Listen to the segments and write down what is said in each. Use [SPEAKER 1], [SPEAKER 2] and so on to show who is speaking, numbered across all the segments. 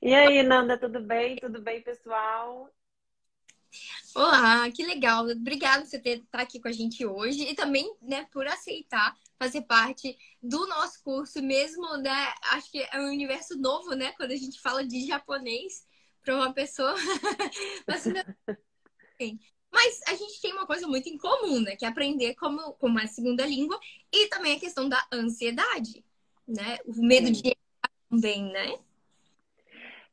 [SPEAKER 1] E aí, Nanda, tudo bem? Tudo bem, pessoal?
[SPEAKER 2] Olá, que legal. Obrigada por você ter estar tá aqui com a gente hoje e também, né, por aceitar fazer parte do nosso curso, mesmo, né? Acho que é um universo novo, né? Quando a gente fala de japonês para uma pessoa. Mas, Mas a gente tem uma coisa muito em comum, né? Que é aprender como, como uma segunda língua e também a questão da ansiedade, né? O medo Sim. de errar também, né?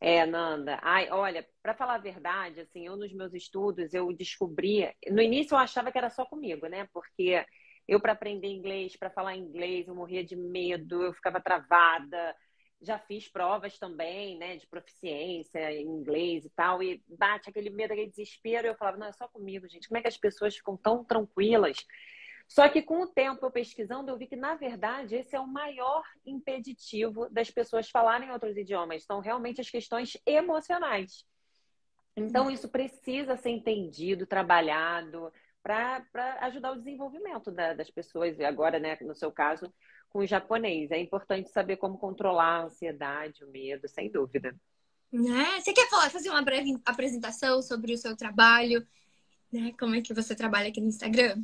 [SPEAKER 1] É, Nanda. Ai, olha, para falar a verdade, assim, eu nos meus estudos eu descobri, no início eu achava que era só comigo, né? Porque eu para aprender inglês, para falar inglês, eu morria de medo, eu ficava travada. Já fiz provas também, né, de proficiência em inglês e tal, e bate aquele medo, aquele desespero, eu falava, não, é só comigo, gente. Como é que as pessoas ficam tão tranquilas? Só que com o tempo eu pesquisando, eu vi que, na verdade, esse é o maior impeditivo das pessoas falarem outros idiomas. São realmente as questões emocionais. Então, isso precisa ser entendido, trabalhado, para ajudar o desenvolvimento da, das pessoas. E agora, né, no seu caso, com o japonês. É importante saber como controlar a ansiedade, o medo, sem dúvida.
[SPEAKER 2] Né? Você quer falar, fazer uma breve apresentação sobre o seu trabalho? Né? Como é que você trabalha aqui no Instagram?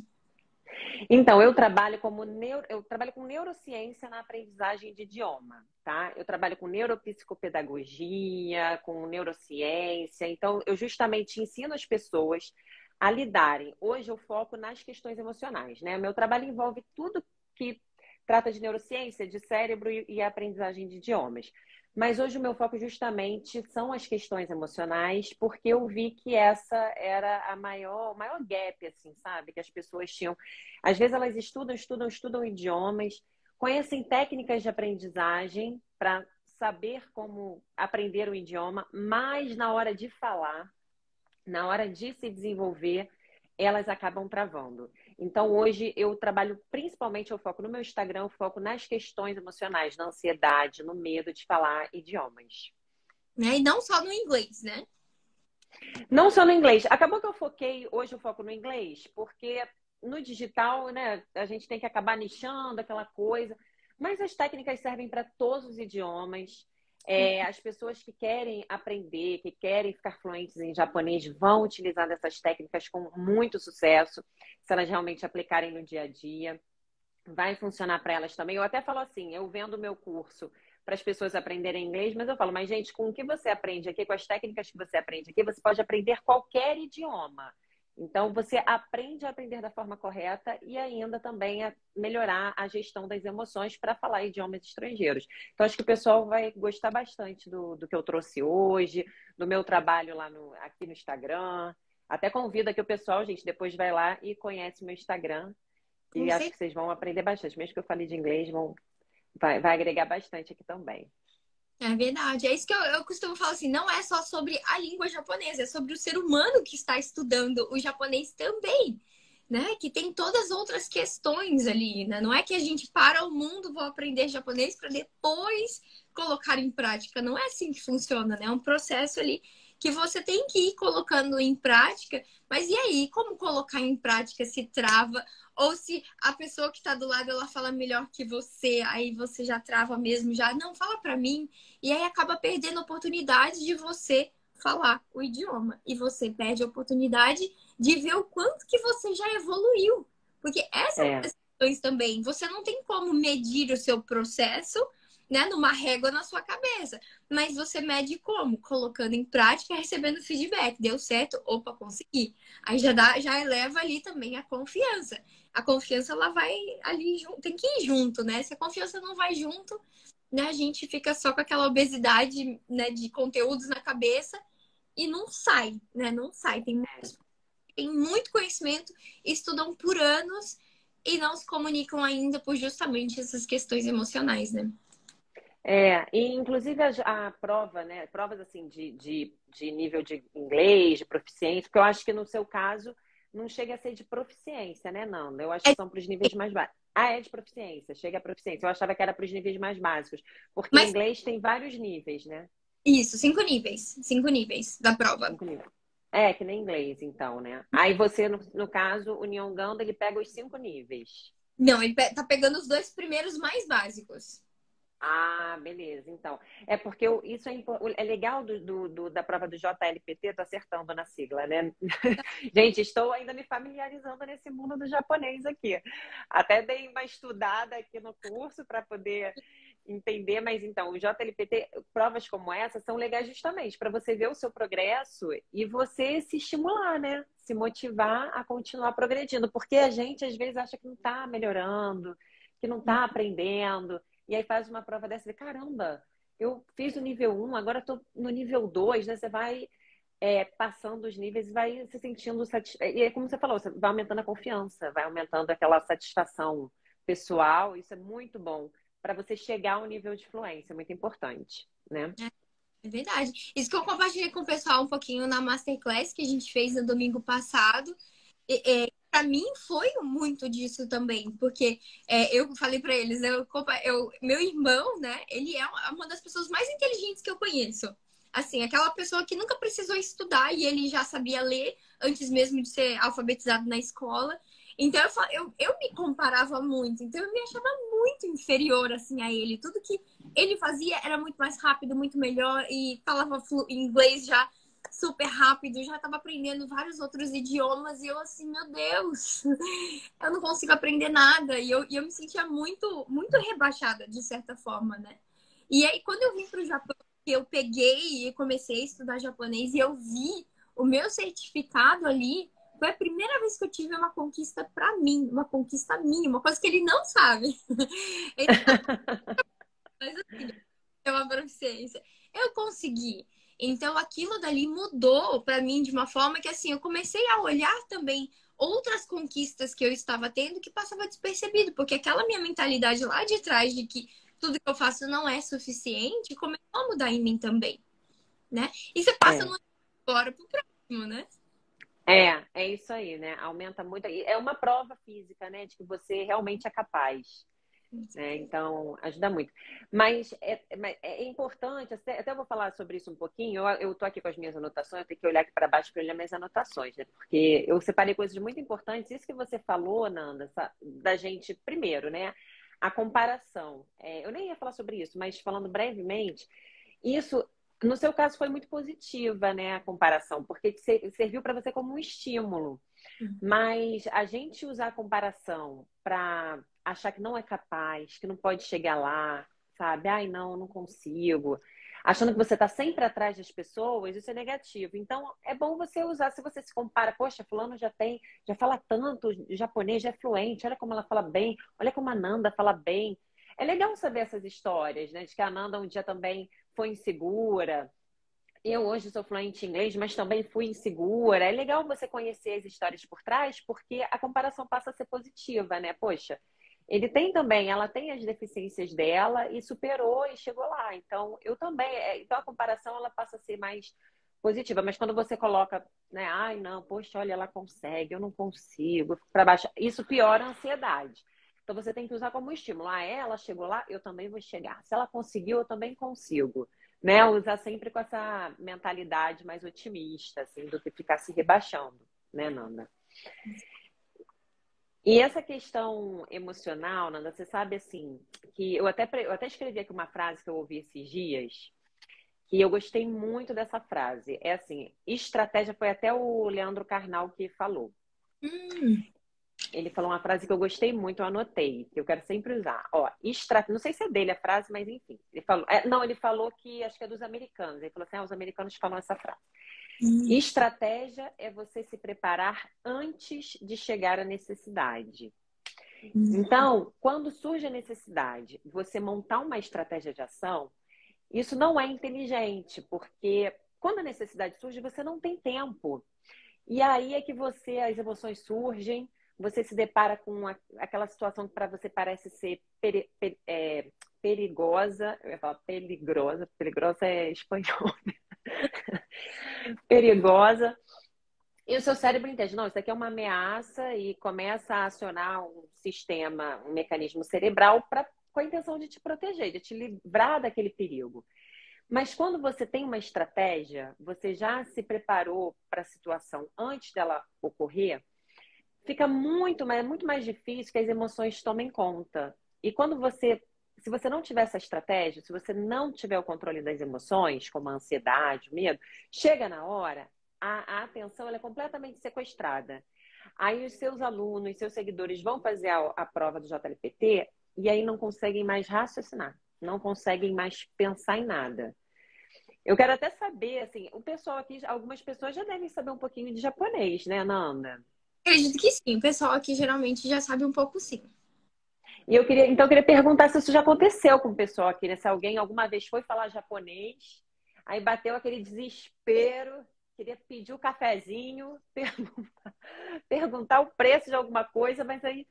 [SPEAKER 1] Então, eu trabalho como neuro, eu trabalho com neurociência na aprendizagem de idioma, tá? Eu trabalho com neuropsicopedagogia, com neurociência. Então, eu justamente ensino as pessoas a lidarem. Hoje eu foco nas questões emocionais, né? Meu trabalho envolve tudo que trata de neurociência, de cérebro e aprendizagem de idiomas. Mas hoje o meu foco justamente são as questões emocionais, porque eu vi que essa era a maior, o maior gap, assim, sabe? Que as pessoas tinham. Às vezes elas estudam, estudam, estudam idiomas, conhecem técnicas de aprendizagem para saber como aprender o idioma, mas na hora de falar, na hora de se desenvolver, elas acabam travando. Então, hoje eu trabalho principalmente, eu foco no meu Instagram, eu foco nas questões emocionais, na ansiedade, no medo de falar idiomas.
[SPEAKER 2] Né? E não só no inglês, né?
[SPEAKER 1] Não só no inglês. Acabou que eu foquei, hoje eu foco no inglês, porque no digital, né, a gente tem que acabar nichando aquela coisa. Mas as técnicas servem para todos os idiomas. É, as pessoas que querem aprender, que querem ficar fluentes em japonês, vão utilizar essas técnicas com muito sucesso, se elas realmente aplicarem no dia a dia. Vai funcionar para elas também. Eu até falo assim: eu vendo o meu curso para as pessoas aprenderem inglês, mas eu falo, mas gente, com o que você aprende aqui, com as técnicas que você aprende aqui, você pode aprender qualquer idioma. Então, você aprende a aprender da forma correta e ainda também a melhorar a gestão das emoções para falar idiomas estrangeiros. Então, acho que o pessoal vai gostar bastante do, do que eu trouxe hoje, do meu trabalho lá no, aqui no Instagram. Até convido aqui o pessoal, gente, depois vai lá e conhece o meu Instagram. E acho que vocês vão aprender bastante. Mesmo que eu falei de inglês, vão, vai, vai agregar bastante aqui também.
[SPEAKER 2] É verdade. É isso que eu, eu costumo falar assim, não é só sobre a língua japonesa, é sobre o ser humano que está estudando o japonês também, né? Que tem todas as outras questões ali, né? Não é que a gente para o mundo, vou aprender japonês para depois colocar em prática. Não é assim que funciona, né? É um processo ali que você tem que ir colocando em prática. Mas e aí, como colocar em prática se trava ou se a pessoa que está do lado ela fala melhor que você, aí você já trava mesmo, já não fala para mim, e aí acaba perdendo a oportunidade de você falar o idioma e você perde a oportunidade de ver o quanto que você já evoluiu. Porque essas é. questões também, você não tem como medir o seu processo, né, numa régua na sua cabeça. Mas você mede como? Colocando em prática e recebendo feedback. Deu certo? Opa, consegui. Aí já dá, já eleva ali também a confiança a confiança ela vai ali tem que ir junto, né? Se a confiança não vai junto, né, a gente fica só com aquela obesidade, né, de conteúdos na cabeça e não sai, né? Não sai. Tem, tem muito conhecimento, estudam por anos e não se comunicam ainda por justamente essas questões emocionais, né?
[SPEAKER 1] É, e inclusive a, a prova, né? Provas assim de, de, de nível de inglês, de proficiência, porque eu acho que no seu caso não chega a ser de proficiência, né, Nanda? Eu acho que é são para os níveis mais básicos. Ah, é de proficiência, chega a proficiência. Eu achava que era para os níveis mais básicos. Porque Mas... inglês tem vários níveis, né?
[SPEAKER 2] Isso, cinco níveis. Cinco níveis da prova. Cinco níveis.
[SPEAKER 1] É, que nem inglês, então, né? Aí você, no, no caso, o Nyonganda, ele pega os cinco níveis.
[SPEAKER 2] Não, ele tá pegando os dois primeiros mais básicos.
[SPEAKER 1] Ah, beleza. Então, é porque eu, isso é, é legal do, do, do, da prova do JLPT, tô acertando na sigla, né? Gente, estou ainda me familiarizando nesse mundo do japonês aqui. Até dei uma estudada aqui no curso para poder entender, mas então, o JLPT, provas como essa são legais justamente para você ver o seu progresso e você se estimular, né? Se motivar a continuar progredindo, porque a gente às vezes acha que não está melhorando, que não está aprendendo. E aí faz uma prova dessa e caramba, eu fiz o nível 1, agora estou no nível 2, né? Você vai é, passando os níveis e vai se sentindo satisfeito. E é como você falou, você vai aumentando a confiança, vai aumentando aquela satisfação pessoal, isso é muito bom para você chegar ao nível de fluência, muito importante, né?
[SPEAKER 2] É, é verdade. Isso que eu compartilhei com o pessoal um pouquinho na Masterclass que a gente fez no domingo passado. É, para mim foi muito disso também, porque é, eu falei para eles, eu, eu, meu irmão, né, ele é uma das pessoas mais inteligentes que eu conheço. Assim, aquela pessoa que nunca precisou estudar e ele já sabia ler antes mesmo de ser alfabetizado na escola. Então eu, eu, eu me comparava muito, então eu me achava muito inferior assim a ele. Tudo que ele fazia era muito mais rápido, muito melhor e falava inglês já super rápido, já estava aprendendo vários outros idiomas e eu assim, meu Deus, eu não consigo aprender nada. E eu, e eu me sentia muito, muito rebaixada, de certa forma, né? E aí, quando eu vim para o Japão, eu peguei e comecei a estudar japonês e eu vi o meu certificado ali, foi a primeira vez que eu tive uma conquista para mim, uma conquista minha, uma coisa que ele não sabe. Mas assim, é uma proficiência. Eu consegui. Então aquilo dali mudou para mim de uma forma que assim, eu comecei a olhar também outras conquistas que eu estava tendo que passava despercebido, porque aquela minha mentalidade lá de trás de que tudo que eu faço não é suficiente, começou a mudar em mim também, né? E você passa é. no agora pro próximo, né?
[SPEAKER 1] É, é isso aí, né? Aumenta muito. É uma prova física, né? De que você realmente é capaz. Né? Então, ajuda muito. Mas é, é, importante, até, vou falar sobre isso um pouquinho. Eu estou aqui com as minhas anotações, eu tenho que olhar aqui para baixo para olhar minhas anotações, né? Porque eu separei coisas muito importantes. Isso que você falou, Nanda, da gente, primeiro, né? A comparação. É, eu nem ia falar sobre isso, mas falando brevemente, isso no seu caso foi muito positiva, né, a comparação, porque serviu para você como um estímulo. Uhum. Mas a gente usar a comparação para achar que não é capaz, que não pode chegar lá, sabe? Ai, não, não consigo. Achando que você está sempre atrás das pessoas, isso é negativo. Então, é bom você usar, se você se compara, poxa, fulano já tem, já fala tanto japonês, já é fluente, olha como ela fala bem, olha como a Nanda fala bem. É legal saber essas histórias, né? De que a Nanda um dia também foi insegura. Eu hoje sou fluente em inglês, mas também fui insegura. É legal você conhecer as histórias por trás, porque a comparação passa a ser positiva, né? Poxa, ele tem também, ela tem as deficiências dela e superou e chegou lá. Então, eu também, é, então a comparação ela passa a ser mais positiva, mas quando você coloca, né, ai não, poxa, olha, ela consegue, eu não consigo, para baixo, isso piora a ansiedade. Então você tem que usar como estímulo. Ah, ela chegou lá, eu também vou chegar. Se ela conseguiu, eu também consigo. Né? Usar sempre com essa mentalidade mais otimista, assim, do que ficar se rebaixando, né, Nanda? E essa questão emocional, Nanda, você sabe assim, que eu até, eu até escrevi aqui uma frase que eu ouvi esses dias, que eu gostei muito dessa frase. É assim, estratégia foi até o Leandro Carnal que falou. Hum. Ele falou uma frase que eu gostei muito, eu anotei, que eu quero sempre usar. Ó, estra... não sei se é dele a frase, mas enfim. Ele falou, é, não, ele falou que acho que é dos americanos. Ele falou assim: ah, os americanos falam essa frase. Hum. Estratégia é você se preparar antes de chegar à necessidade. Hum. Então, quando surge a necessidade, você montar uma estratégia de ação, isso não é inteligente, porque quando a necessidade surge, você não tem tempo. E aí é que você, as emoções surgem, você se depara com aquela situação que para você parece ser peri, per, é, perigosa, eu ia falar peligrosa, perigosa é espanhol, né? Perigosa. E o seu cérebro entende, não, isso aqui é uma ameaça e começa a acionar um sistema, um mecanismo cerebral pra, com a intenção de te proteger, de te livrar daquele perigo. Mas quando você tem uma estratégia, você já se preparou para a situação antes dela ocorrer, fica muito, é muito mais difícil que as emoções tomem conta. E quando você se você não tiver essa estratégia, se você não tiver o controle das emoções, como a ansiedade, o medo, chega na hora, a, a atenção é completamente sequestrada. Aí os seus alunos, seus seguidores vão fazer a, a prova do JLPT e aí não conseguem mais raciocinar, não conseguem mais pensar em nada. Eu quero até saber, assim, o pessoal aqui, algumas pessoas já devem saber um pouquinho de japonês, né, Nanda?
[SPEAKER 2] Acredito que sim. O pessoal aqui geralmente já sabe um pouco sim.
[SPEAKER 1] E eu queria, então, eu queria perguntar se isso já aconteceu com o pessoal aqui, né? Se alguém alguma vez foi falar japonês, aí bateu aquele desespero, queria pedir o um cafezinho, perguntar, perguntar o preço de alguma coisa, mas aí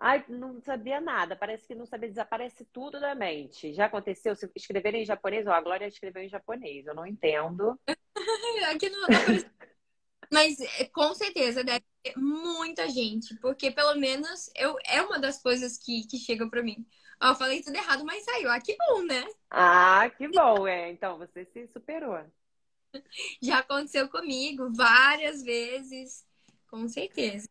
[SPEAKER 1] Ai, não sabia nada. Parece que não sabia, desaparece tudo da mente. Já aconteceu? Se escreverem em japonês, ó, a Glória escreveu em japonês. Eu não entendo.
[SPEAKER 2] Aqui não, não Mas é, com certeza deve ter muita gente, porque pelo menos eu, é uma das coisas que, que chega para mim. Ó, eu falei tudo errado, mas saiu. Ah, que bom, né?
[SPEAKER 1] Ah, que bom, é. Então você se superou.
[SPEAKER 2] Já aconteceu comigo várias vezes, com certeza.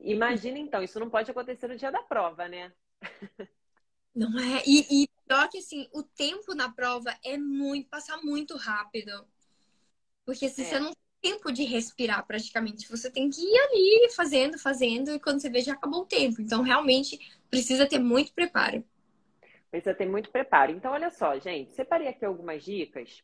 [SPEAKER 1] Imagina então, isso não pode acontecer no dia da prova, né?
[SPEAKER 2] Não é? E, e pior que assim, o tempo na prova é muito, passa muito rápido. Porque se assim, é. você não tempo de respirar praticamente, você tem que ir ali fazendo, fazendo, e quando você vê já acabou o tempo. Então, realmente, precisa ter muito preparo.
[SPEAKER 1] Precisa ter muito preparo. Então, olha só, gente, separei aqui algumas dicas.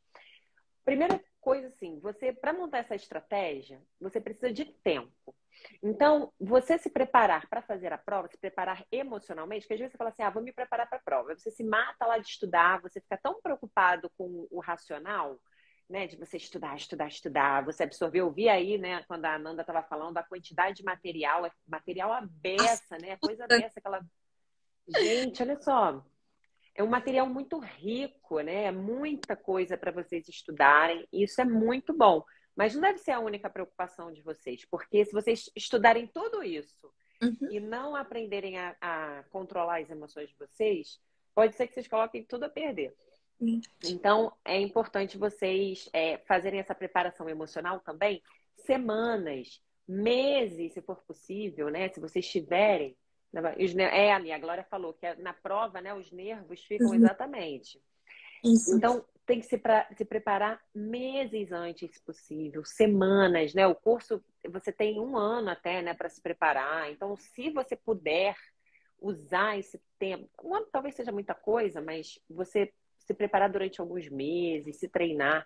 [SPEAKER 1] Primeira coisa assim, você, para montar essa estratégia, você precisa de tempo. Então, você se preparar para fazer a prova, se preparar emocionalmente, porque às vezes você fala assim, ah, vou me preparar para a prova. Você se mata lá de estudar, você fica tão preocupado com o racional, né, de você estudar, estudar, estudar, você absorver. Eu vi aí, né, quando a Ananda estava falando da quantidade de material, material abessa, né, coisa dessa, aquela... Gente, olha só, é um material muito rico, né, é muita coisa para vocês estudarem, e isso é muito bom. Mas não deve ser a única preocupação de vocês, porque se vocês estudarem tudo isso uhum. e não aprenderem a, a, controlar as emoções de vocês, pode ser que vocês coloquem tudo a perder. Então, é importante vocês é, fazerem essa preparação emocional também semanas, meses, se for possível, né? Se vocês tiverem. É, ali, a Glória falou que na prova, né, os nervos ficam uhum. exatamente. Isso. Então, tem que se, pra, se preparar meses antes, se possível, semanas, né? O curso, você tem um ano até, né, para se preparar. Então, se você puder usar esse tempo, um ano talvez seja muita coisa, mas você se preparar durante alguns meses, se treinar.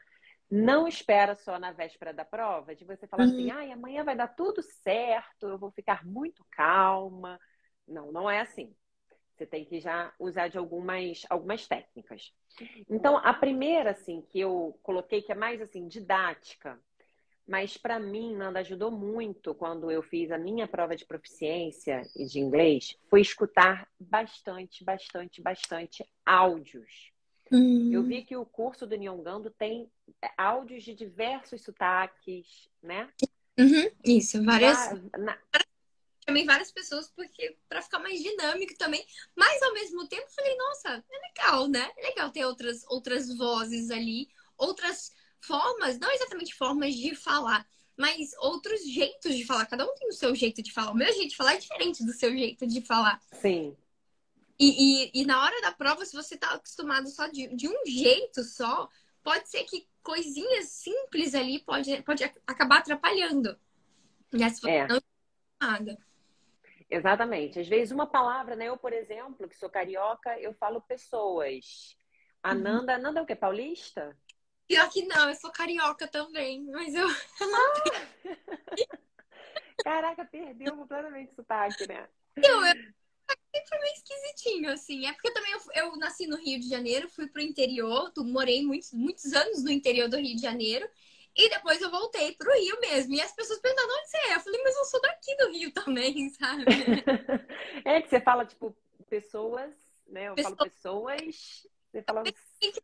[SPEAKER 1] Não espera só na véspera da prova, de você falar assim, uhum. assim, ai, amanhã vai dar tudo certo, eu vou ficar muito calma. Não, não é assim. Você tem que já usar de algumas, algumas técnicas. Então, a primeira, assim, que eu coloquei, que é mais, assim, didática, mas para mim, Nanda, ajudou muito quando eu fiz a minha prova de proficiência e de inglês, foi escutar bastante, bastante, bastante áudios. Hum. Eu vi que o curso do Nyongando tem é, áudios de diversos sotaques, né?
[SPEAKER 2] Uhum, isso, várias. Na, na, chamei várias pessoas porque para ficar mais dinâmico também. Mas ao mesmo tempo falei, nossa, é legal, né? É legal ter outras outras vozes ali, outras formas, não exatamente formas de falar, mas outros jeitos de falar. Cada um tem o seu jeito de falar. O meu jeito de falar é diferente do seu jeito de falar.
[SPEAKER 1] Sim.
[SPEAKER 2] E, e, e na hora da prova, se você tá acostumado só de, de um jeito só, pode ser que coisinhas simples ali pode, pode acabar atrapalhando. Né? Se você é. não nada.
[SPEAKER 1] Exatamente. Às vezes uma palavra, né? Eu, por exemplo, que sou carioca, eu falo pessoas. A uhum. Nanda, Nanda é o quê? Paulista?
[SPEAKER 2] Pior que não, eu sou carioca também, mas eu.
[SPEAKER 1] Ah! Caraca, perdeu completamente o sotaque, né?
[SPEAKER 2] Eu, eu foi meio esquisitinho, assim. É porque também eu, eu, nasci no Rio de Janeiro, fui pro interior, morei muitos, muitos anos no interior do Rio de Janeiro. E depois eu voltei pro Rio mesmo. E as pessoas perguntaram onde você é. Eu falei, mas eu sou daqui do Rio também, sabe?
[SPEAKER 1] é que você fala, tipo, pessoas, né? Eu falo pessoas. Você fala.
[SPEAKER 2] Bem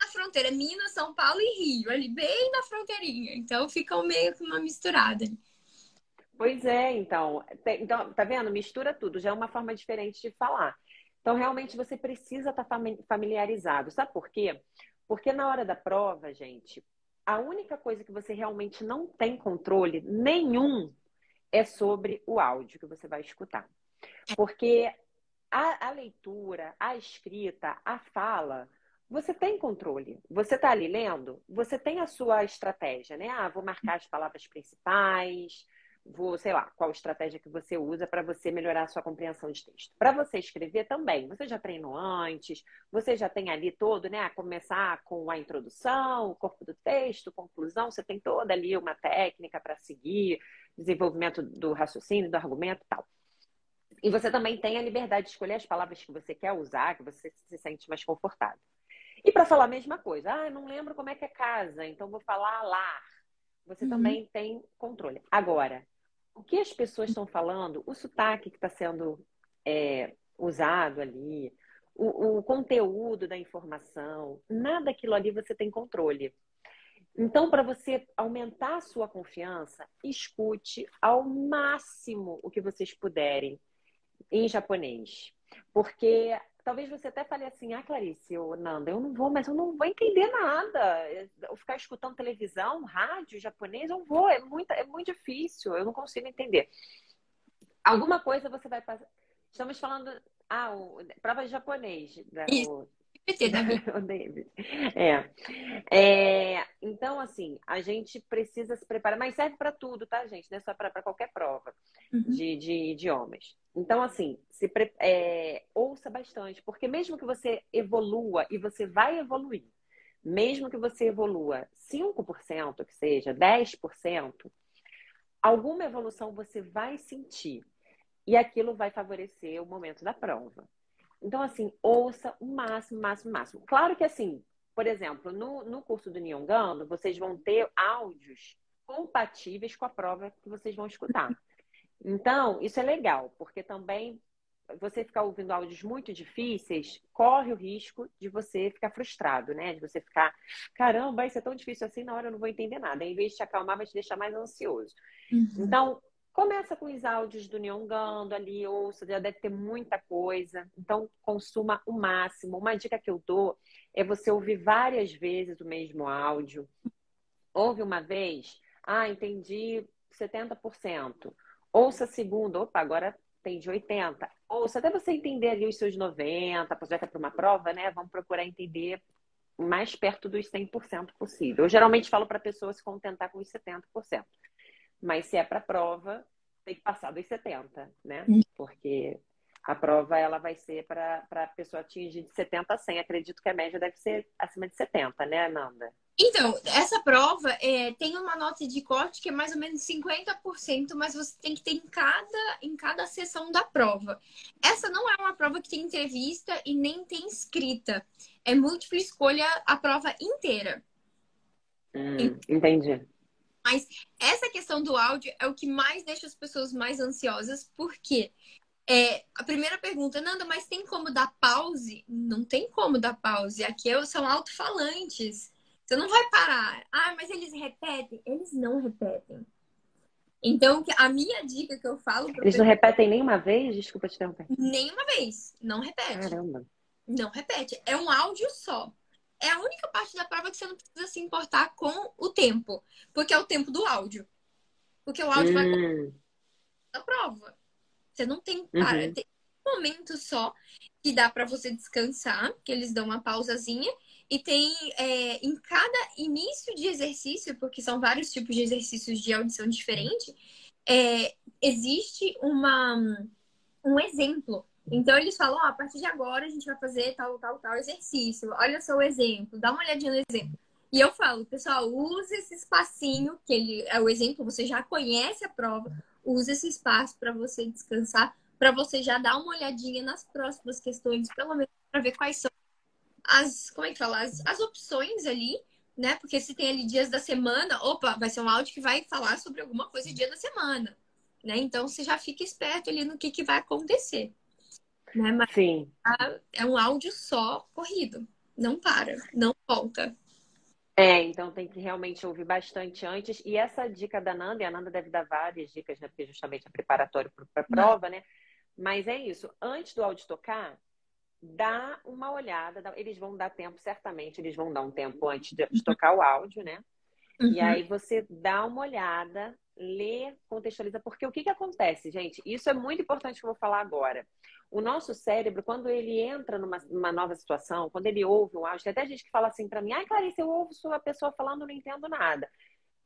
[SPEAKER 2] na fronteira, Minas, São Paulo e Rio, ali bem na fronteirinha. Então fica meio que uma misturada.
[SPEAKER 1] Pois é, então. Então, tá vendo? Mistura tudo, já é uma forma diferente de falar. Então, realmente, você precisa estar tá familiarizado. Sabe por quê? Porque na hora da prova, gente, a única coisa que você realmente não tem controle nenhum é sobre o áudio que você vai escutar. Porque a, a leitura, a escrita, a fala, você tem controle. Você está ali lendo, você tem a sua estratégia, né? Ah, vou marcar as palavras principais, vou, sei lá, qual estratégia que você usa para você melhorar a sua compreensão de texto. Para você escrever também, você já treinou antes, você já tem ali todo, né? Começar com a introdução, o corpo do texto, conclusão, você tem toda ali uma técnica para seguir, desenvolvimento do raciocínio, do argumento e tal. E você também tem a liberdade de escolher as palavras que você quer usar, que você se sente mais confortável. E para falar a mesma coisa, ah, não lembro como é que é casa, então vou falar lar. Você uhum. também tem controle. Agora, o que as pessoas estão falando, o sotaque que está sendo é, usado ali, o, o, conteúdo da informação, nada daquilo ali você tem controle. Então, para você aumentar a sua confiança, escute ao máximo o que vocês puderem em japonês. Porque talvez você até fale assim, ah, Clarice, ou Nanda, eu não vou, mas eu não vou entender nada. Eu ficar escutando televisão, rádio, japonês, eu não vou, é muito, é muito difícil, eu não consigo entender. Alguma coisa você vai passar. Estamos falando. Ah, o, prova de japonês. Né? O, o David. É. é. Então, assim, a gente precisa se preparar, mas serve para tudo, tá, gente? Não é só para qualquer prova uhum. de, de idiomas. Então, assim, se é, ouça bastante, porque mesmo que você evolua, e você vai evoluir, mesmo que você evolua 5%, que seja 10%, alguma evolução você vai sentir. E aquilo vai favorecer o momento da prova. Então, assim, ouça o máximo, máximo, máximo. Claro que, assim, por exemplo, no, no curso do Nyongando, vocês vão ter áudios compatíveis com a prova que vocês vão escutar. Então, isso é legal, porque também você ficar ouvindo áudios muito difíceis, corre o risco de você ficar frustrado, né? De você ficar, caramba, isso é tão difícil assim, na hora eu não vou entender nada. Em vez de te acalmar, vai te deixar mais ansioso. Uhum. Então, começa com os áudios do Nyongando ali, ouça, já deve ter muita coisa. Então, consuma o máximo. Uma dica que eu dou é você ouvir várias vezes o mesmo áudio. Ouve uma vez, ah, entendi 70%. Ouça a segunda, opa, agora de 80. Ouça até você entender ali os seus 90, já que é para uma prova, né? Vamos procurar entender mais perto dos 100% possível. Eu geralmente falo para pessoas se contentar com os 70%. Mas se é para prova, tem que passar dos 70, né? Hum. Porque a prova ela vai ser para a pessoa atingir de 70 a 100. Acredito que a média deve ser acima de 70, né, Nanda?
[SPEAKER 2] Então, essa prova é, tem uma nota de corte que é mais ou menos 50%, mas você tem que ter em cada, em cada sessão da prova. Essa não é uma prova que tem entrevista e nem tem escrita. É múltipla escolha a prova inteira.
[SPEAKER 1] Hum, entendi.
[SPEAKER 2] Mas essa questão do áudio é o que mais deixa as pessoas mais ansiosas, porque é, a primeira pergunta, Nanda, mas tem como dar pause? Não tem como dar pause. Aqui são alto-falantes. Você não vai parar. Ah, mas eles repetem? Eles não repetem. Então, a minha dica que eu falo.
[SPEAKER 1] Eles não repetem nenhuma vez? Desculpa te interromper.
[SPEAKER 2] Nenhuma vez. Não repete.
[SPEAKER 1] Caramba.
[SPEAKER 2] Não repete. É um áudio só. É a única parte da prova que você não precisa se importar com o tempo. Porque é o tempo do áudio. Porque o áudio hum. vai da prova. Você não tem. Uhum. tem um momento só que dá para você descansar, que eles dão uma pausazinha e tem é, em cada início de exercício, porque são vários tipos de exercícios de audição diferente, é, existe uma, um exemplo. Então eles falam, oh, a partir de agora a gente vai fazer tal, tal, tal exercício. Olha só o exemplo, dá uma olhadinha no exemplo. E eu falo, pessoal, use esse espacinho, que ele é o exemplo, você já conhece a prova, use esse espaço para você descansar, para você já dar uma olhadinha nas próximas questões, pelo menos para ver quais são as, como é que fala, as, as opções ali, né? Porque se tem ali dias da semana, opa, vai ser um áudio que vai falar sobre alguma coisa dia da semana, né? Então você já fica esperto ali no que, que vai acontecer. Né? Mas
[SPEAKER 1] Sim.
[SPEAKER 2] é um áudio só corrido. Não para, não volta.
[SPEAKER 1] É, então tem que realmente ouvir bastante antes. E essa dica da Nanda, e a Nanda deve dar várias dicas, né? Porque justamente é preparatório para a prova, né? Mas é isso. Antes do áudio tocar, dá uma olhada. Eles vão dar tempo, certamente, eles vão dar um tempo antes de, de tocar o áudio, né? Uhum. E aí você dá uma olhada, lê, contextualiza, porque o que, que acontece, gente? Isso é muito importante que eu vou falar agora. O nosso cérebro, quando ele entra numa, numa nova situação, quando ele ouve um áudio, tem até gente que fala assim para mim, ai, Clarice, eu ouvo sua pessoa falando, não entendo nada.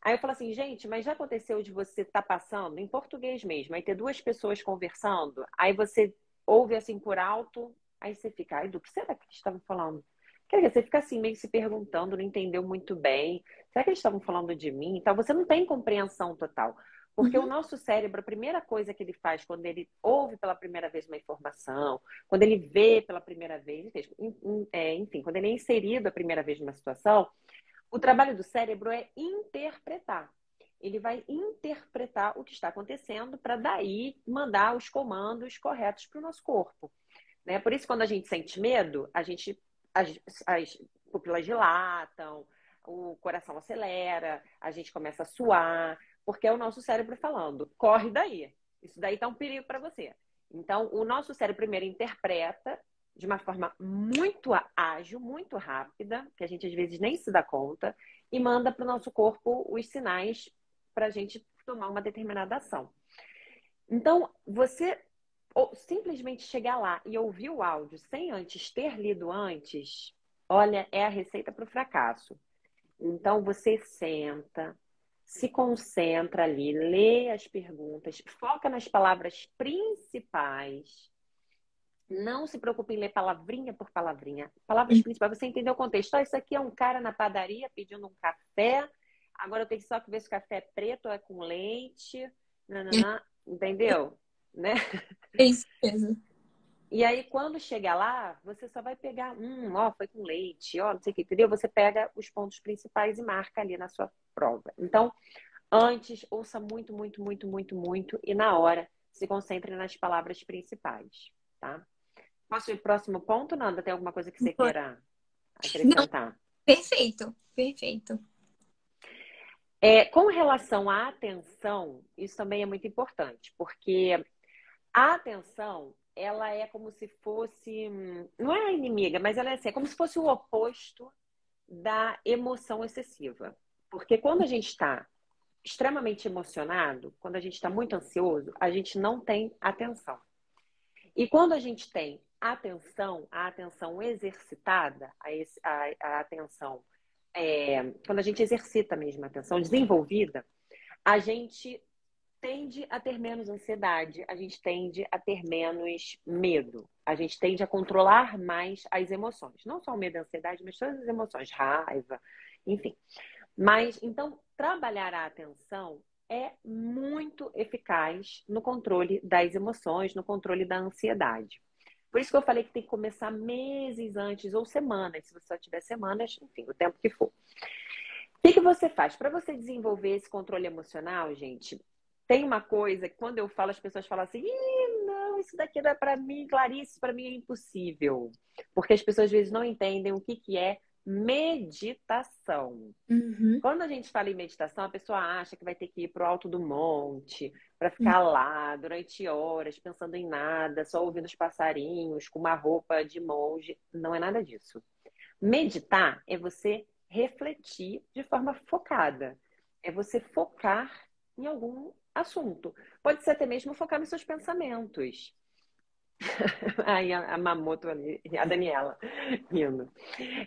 [SPEAKER 1] Aí eu falo assim, gente, mas já aconteceu de você estar tá passando, em português mesmo, aí ter duas pessoas conversando, aí você ouve assim por alto, aí você fica, ai, do que será que eles estavam falando? Quer dizer, você fica assim, meio se perguntando, não entendeu muito bem. Será que eles estavam falando de mim? Então, você não tem compreensão total. Porque uhum. o nosso cérebro, a primeira coisa que ele faz quando ele ouve pela primeira vez uma informação, quando ele vê pela primeira vez, é, enfim, quando ele é inserido a primeira vez numa situação, o trabalho do cérebro é interpretar. Ele vai interpretar o que está acontecendo para daí mandar os comandos corretos para o nosso corpo. Né? Por isso, quando a gente sente medo, a gente as, as pupilas dilatam, o coração acelera, a gente começa a suar, porque é o nosso cérebro falando, corre daí. Isso daí tá um perigo para você. Então, o nosso cérebro primeiro interpreta de uma forma muito ágil, muito rápida, que a gente às vezes nem se dá conta, e manda para o nosso corpo os sinais para a gente tomar uma determinada ação. Então, você simplesmente chegar lá e ouvir o áudio sem antes ter lido antes, olha, é a receita para o fracasso. Então, você senta, se concentra ali, lê as perguntas, foca nas palavras principais. Não se preocupe em ler palavrinha por palavrinha. Palavras principais, você entendeu o contexto. Ah, isso aqui é um cara na padaria pedindo um café. Agora eu tenho só que ver se o café é preto ou é com leite. Nananã. Entendeu? Né?
[SPEAKER 2] É isso mesmo.
[SPEAKER 1] E aí, quando chegar lá, você só vai pegar, hum, ó, foi com leite, ó, não sei o que, entendeu? Você pega os pontos principais e marca ali na sua prova. Então, antes, ouça muito, muito, muito, muito, muito, e na hora, se concentre nas palavras principais, tá? Posso ir próximo ponto, Nanda? Tem alguma coisa que você queira acrescentar? Não.
[SPEAKER 2] Perfeito, perfeito.
[SPEAKER 1] É, com relação à atenção, isso também é muito importante, porque a atenção ela é como se fosse. Não é a inimiga, mas ela é assim, é como se fosse o oposto da emoção excessiva. Porque quando a gente está extremamente emocionado, quando a gente está muito ansioso, a gente não tem atenção. E quando a gente tem atenção, a atenção exercitada, a, a, a atenção, é, quando a gente exercita mesmo a atenção desenvolvida, a gente tende a ter menos ansiedade, a gente tende a ter menos medo, a gente tende a controlar mais as emoções. Não só o medo e a ansiedade, mas todas as emoções, raiva, enfim. Mas, então, trabalhar a atenção é muito eficaz no controle das emoções, no controle da ansiedade. Por isso que eu falei que tem que começar meses antes ou semanas, se você só tiver semanas, enfim, o tempo que for. O que, que você faz? Para você desenvolver esse controle emocional, gente, tem uma coisa que quando eu falo, as pessoas falam assim: não, isso daqui não é para mim, Clarice, para mim é impossível. Porque as pessoas às vezes não entendem o que, que é meditação. Uhum. Quando a gente fala em meditação, a pessoa acha que vai ter que ir para o alto do monte, para ficar uhum. lá durante horas, pensando em nada, só ouvindo os passarinhos, com uma roupa de monge. Não é nada disso. Meditar é você refletir de forma focada. É você focar em algum assunto. Pode ser até mesmo focar nos seus pensamentos. Aí a, a Mamoto ali, a Daniela rindo.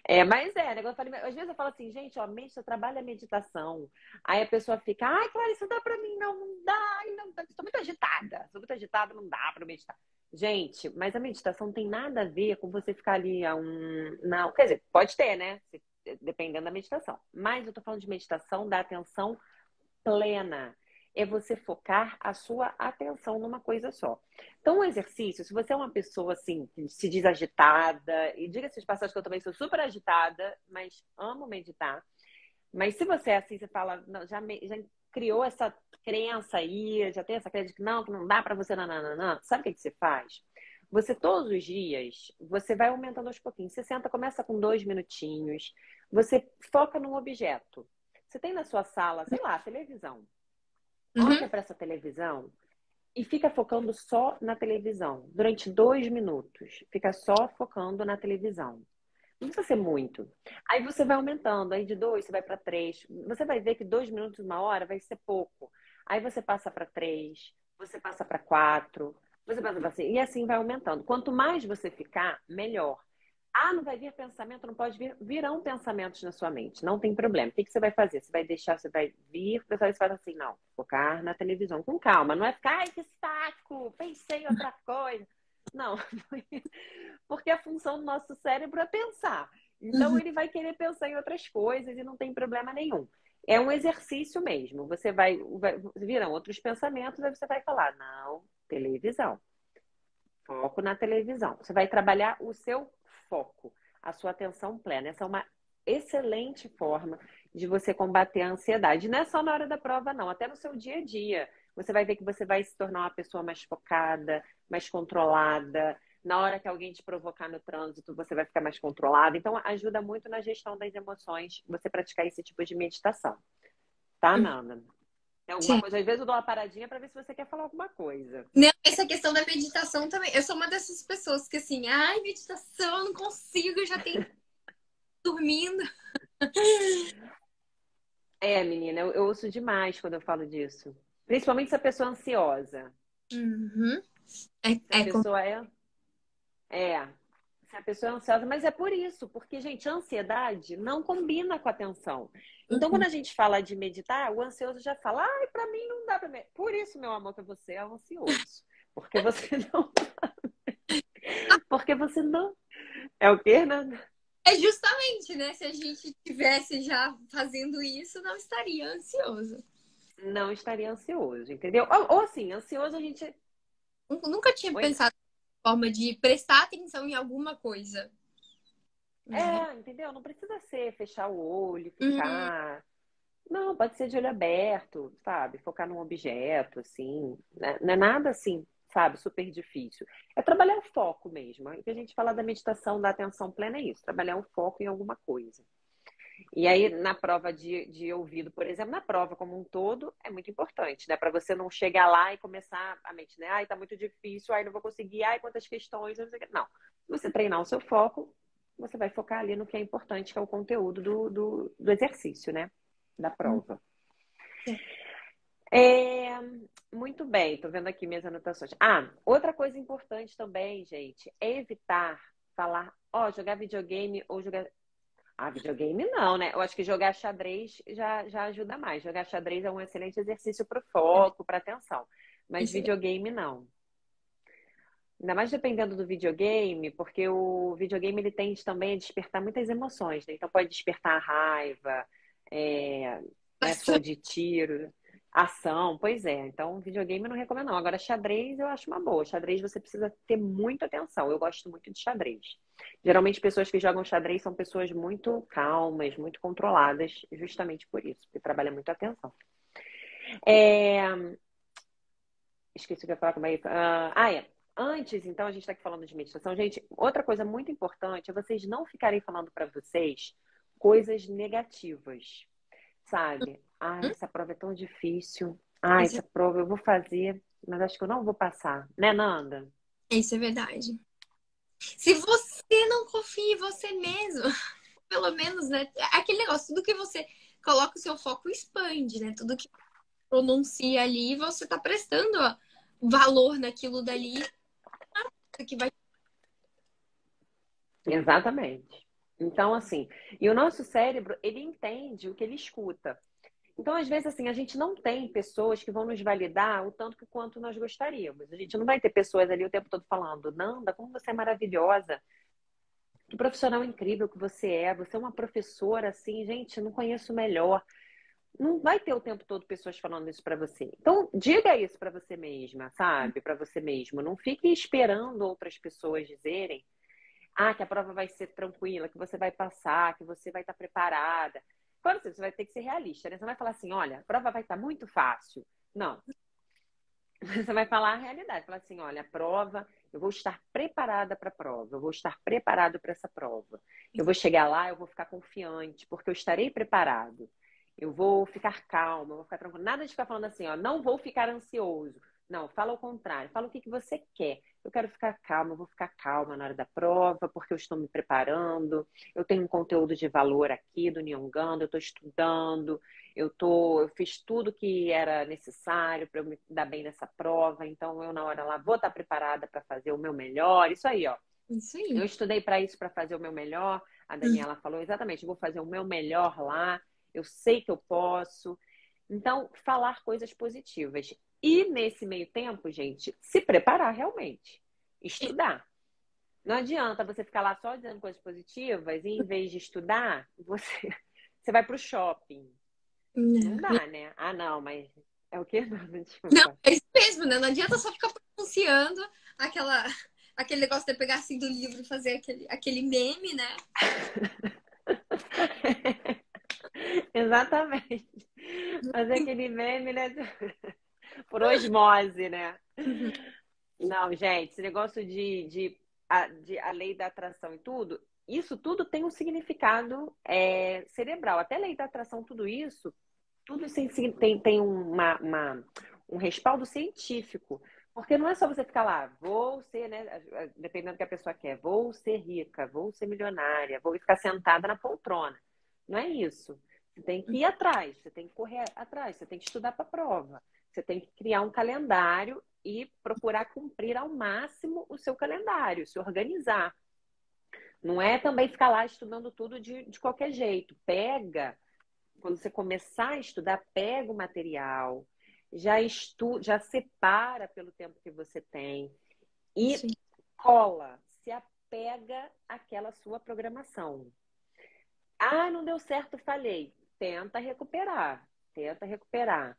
[SPEAKER 1] É, mas é, negócio, às vezes eu falo assim, gente, ó, mente, eu trabalho a meditação. Aí a pessoa fica, ai, Clarice, dá pra mim? Não, não dá, não dá. Estou muito agitada, sou muito agitada, não dá pra meditar. Gente, mas a meditação tem nada a ver com você ficar ali a um. Não, quer dizer, pode ter, né? Dependendo da meditação. Mas eu tô falando de meditação da atenção plena é você focar a sua atenção numa coisa só. Então, o exercício, se você é uma pessoa assim, que se diz agitada, e diga-se de passagem que eu também sou super agitada, mas amo meditar. Mas se você é assim, você fala, não, já, me, já criou essa crença aí, já tem essa crença de que não, que não dá para você, não, não, não, não. Sabe o que, que você faz? Você todos os dias, você vai aumentando aos pouquinhos. Você senta, começa com dois minutinhos. Você foca num objeto. Você tem na sua sala, sei lá, televisão uhum. olha para essa televisão e fica focando só na televisão durante dois minutos. Fica só focando na televisão. Não precisa ser muito. Aí você vai aumentando, aí de dois você vai para três. Você vai ver que dois minutos, uma hora vai ser pouco. Aí você passa para três, você passa para quatro, Você pensa assim, e assim vai aumentando. Quanto mais você ficar, melhor. Ah, não vai vir pensamento, não pode vir. Virão pensamentos na sua mente, não tem problema. O que, que você vai fazer? Você vai deixar, você vai vir, o pessoal vai assim, não, focar na televisão com calma. Não é ficar, ai, que saco, pensei em outra coisa. Não, porque a função do nosso cérebro é pensar. Então uhum. ele vai querer pensar em outras coisas e não tem problema nenhum. É um exercício mesmo. Você vai, vai virão outros pensamentos, aí você vai falar, não, televisão. Foco na televisão. Você vai trabalhar o seu foco, a sua atenção plena. Essa é uma excelente forma de você combater a ansiedade. Não é só na hora da prova, não, até no seu dia a dia. Você vai ver que você vai se tornar uma pessoa mais focada, mais controlada. Na hora que alguém te provocar no trânsito, você vai ficar mais controlada. Então, ajuda muito na gestão das emoções você praticar esse tipo de meditação. Tá, hum. É alguma Sim. coisa. Às vezes eu dou uma paradinha para ver se você quer falar alguma coisa.
[SPEAKER 2] Não, essa questão da meditação também. Eu sou uma dessas pessoas que assim, ai, meditação, não consigo, já tenho dormindo.
[SPEAKER 1] É, menina, eu, eu ouço demais quando eu falo disso. Principalmente se a pessoa é ansiosa.
[SPEAKER 2] Uhum. É,
[SPEAKER 1] se a é pessoa com... é. É. Se a pessoa é ansiosa, mas é por isso, porque, gente, a ansiedade não combina com a atenção. Então, uhum. quando a gente fala de meditar, o ansioso já fala, ai, pra mim não dá pra meditar. Por isso, meu amor, que você é ansioso. Porque você não. porque você não. É o quê, né?
[SPEAKER 2] É justamente, né? Se a gente tivesse já fazendo isso, não estaria ansioso.
[SPEAKER 1] Não estaria ansioso, entendeu? Ou, ou assim, ansioso a gente.
[SPEAKER 2] Nunca tinha Oi? pensado forma de prestar atenção em alguma coisa.
[SPEAKER 1] É, entendeu? Não precisa ser fechar o olho, ficar. Uhum. Não, pode ser de olho aberto, sabe? Focar num objeto, assim. Né? Não é nada assim, sabe? Super difícil. É trabalhar o foco mesmo. O que a gente fala da meditação, da atenção plena é isso, trabalhar o foco em alguma coisa. E aí, na prova de, de ouvido, por exemplo, na prova como um todo, é muito importante, né? Para você não chegar lá e começar a mente, né? Ai, tá muito difícil, ai, não vou conseguir, ai, quantas questões, não sei o que. Não. Você treinar o seu foco, você vai focar ali no que é importante, que é o conteúdo do, do, do exercício, né? Da prova. É, muito bem, tô vendo aqui minhas anotações. Ah, outra coisa importante também, gente, é evitar falar, ó, oh, jogar videogame ou jogar ah, videogame não, né? Eu acho que jogar xadrez já, já ajuda mais. Jogar xadrez é um excelente exercício para o foco, para atenção. Mas Isso. videogame não. Ainda mais dependendo do videogame, porque o videogame ele tende também a despertar muitas emoções, né? Então pode despertar a raiva, é, né, de tiro. Ação, pois é. Então, videogame eu não recomendo, não. Agora, xadrez eu acho uma boa. Xadrez você precisa ter muita atenção. Eu gosto muito de xadrez. Geralmente, pessoas que jogam xadrez são pessoas muito calmas, muito controladas, justamente por isso, porque trabalha muito a atenção. É... Esqueci o que eu ia falar com a Ah, é. Antes, então, a gente está aqui falando de meditação. Gente, outra coisa muito importante é vocês não ficarem falando para vocês coisas negativas, sabe? Ai, hum? essa prova é tão difícil. Ai, essa prova eu vou fazer, mas acho que eu não vou passar. Né, Nanda?
[SPEAKER 2] Isso é verdade. Se você não confia em você mesmo, pelo menos, né? Aquele negócio, tudo que você coloca o seu foco expande, né? Tudo que pronuncia ali, você tá prestando ó, valor naquilo dali que vai.
[SPEAKER 1] Exatamente. Então, assim, e o nosso cérebro, ele entende o que ele escuta. Então, às vezes, assim, a gente não tem pessoas que vão nos validar o tanto que quanto nós gostaríamos. A gente não vai ter pessoas ali o tempo todo falando, Nanda, como você é maravilhosa, que profissional incrível que você é, você é uma professora, assim, gente, não conheço melhor. Não vai ter o tempo todo pessoas falando isso para você. Então, diga isso para você mesma, sabe? Para você mesmo. Não fique esperando outras pessoas dizerem ah, que a prova vai ser tranquila, que você vai passar, que você vai estar preparada. Claro, você vai ter que ser realista, né? Você não vai falar assim, olha, a prova vai estar muito fácil. Não. Você vai falar a realidade. Falar assim, olha, a prova, eu vou estar preparada para a prova, eu vou estar preparado para essa prova. Eu vou chegar lá, eu vou ficar confiante, porque eu estarei preparado. Eu vou ficar calma, eu vou ficar tranquilo. Nada de ficar falando assim, ó, não vou ficar ansioso. Não, fala o contrário. Fala o que, que você quer. Eu quero ficar calma, eu vou ficar calma na hora da prova, porque eu estou me preparando, eu tenho um conteúdo de valor aqui do Nyongando, eu estou estudando, eu, tô, eu fiz tudo que era necessário para eu me dar bem nessa prova, então eu na hora lá vou estar preparada para fazer o meu melhor, isso aí, ó.
[SPEAKER 2] Isso aí.
[SPEAKER 1] Eu estudei para isso, para fazer o meu melhor. A Daniela uhum. falou exatamente, vou fazer o meu melhor lá, eu sei que eu posso. Então, falar coisas positivas. E nesse meio tempo, gente, se preparar realmente. Estudar. Não adianta você ficar lá só dizendo coisas positivas e em vez de estudar, você, você vai para o shopping. Não. não dá, né? Ah, não, mas é o quê?
[SPEAKER 2] Não, não, é isso mesmo, né? Não adianta só ficar pronunciando aquela, aquele negócio de pegar assim do livro e fazer aquele, aquele meme, né?
[SPEAKER 1] Exatamente. Fazer aquele meme, né? Por osmose, né? Uhum. Não, gente, esse negócio de, de, a, de a lei da atração e tudo, isso tudo tem um significado é, cerebral. Até a lei da atração, tudo isso, tudo isso tem, tem uma, uma, um respaldo científico. Porque não é só você ficar lá, vou ser, né? Dependendo do que a pessoa quer, vou ser rica, vou ser milionária, vou ficar sentada na poltrona. Não é isso. Você tem que ir atrás, você tem que correr atrás, você tem que estudar para a prova, você tem que criar um calendário e procurar cumprir ao máximo o seu calendário, se organizar. Não é também ficar lá estudando tudo de, de qualquer jeito. Pega, quando você começar a estudar, pega o material, já estuda, já separa pelo tempo que você tem e Sim. cola, se apega àquela sua programação. Ah, não deu certo, falhei tenta recuperar, tenta recuperar.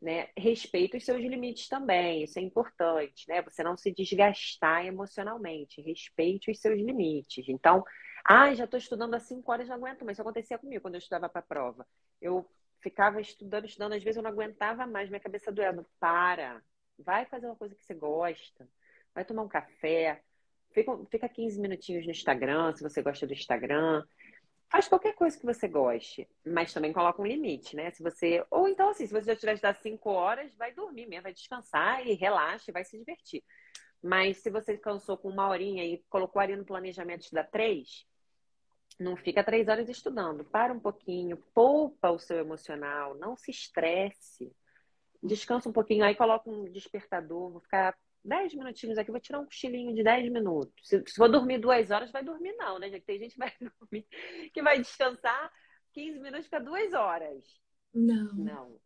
[SPEAKER 1] Né? Respeita os seus limites também, isso é importante, né? Você não se desgastar emocionalmente, respeite os seus limites. Então, ah, já estou estudando há cinco horas, não aguento mais. Isso acontecia comigo quando eu estudava para a prova. Eu ficava estudando, estudando, às vezes eu não aguentava mais, minha cabeça doendo. Para, vai fazer uma coisa que você gosta, vai tomar um café, fica, fica 15 minutinhos no Instagram, se você gosta do Instagram. Faz qualquer coisa que você goste, mas também coloca um limite, né? Se você. Ou então, assim, se você já tiver de dar cinco horas, vai dormir mesmo, vai descansar e relaxa, vai se divertir. Mas se você cansou com uma horinha e colocou ali no planejamento de dar três, não fica três horas estudando. Para um pouquinho, poupa o seu emocional, não se estresse. Descansa um pouquinho, aí coloca um despertador, vou ficar 10 minutinhos aqui, vou tirar um cochilinho de 10 minutos. Se, se for dormir duas horas, vai dormir não, né? Já que tem gente que vai dormir, que vai descansar 15 minutos, fica duas horas.
[SPEAKER 2] Não.
[SPEAKER 1] Não.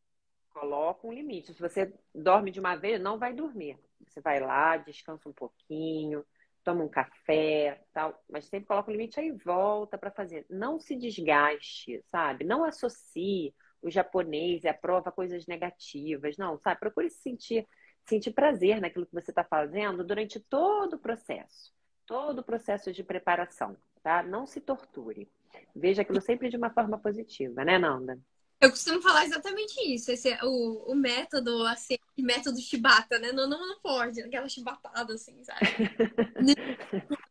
[SPEAKER 1] Coloca um limite. Se você dorme de uma vez, não vai dormir. Você vai lá, descansa um pouquinho, toma um café, tal, mas sempre coloca um limite aí volta para fazer. Não se desgaste, sabe? Não associe o japonês e a prova coisas negativas, não, sabe? Procure se sentir sentir prazer naquilo que você está fazendo durante todo o processo, todo o processo de preparação, tá? Não se torture. Veja aquilo sempre de uma forma positiva, né, Nanda?
[SPEAKER 2] Eu costumo falar exatamente isso. Esse é o, o método, assim, método chibata, né? Não, não, não pode, aquela chibatada, assim, sabe?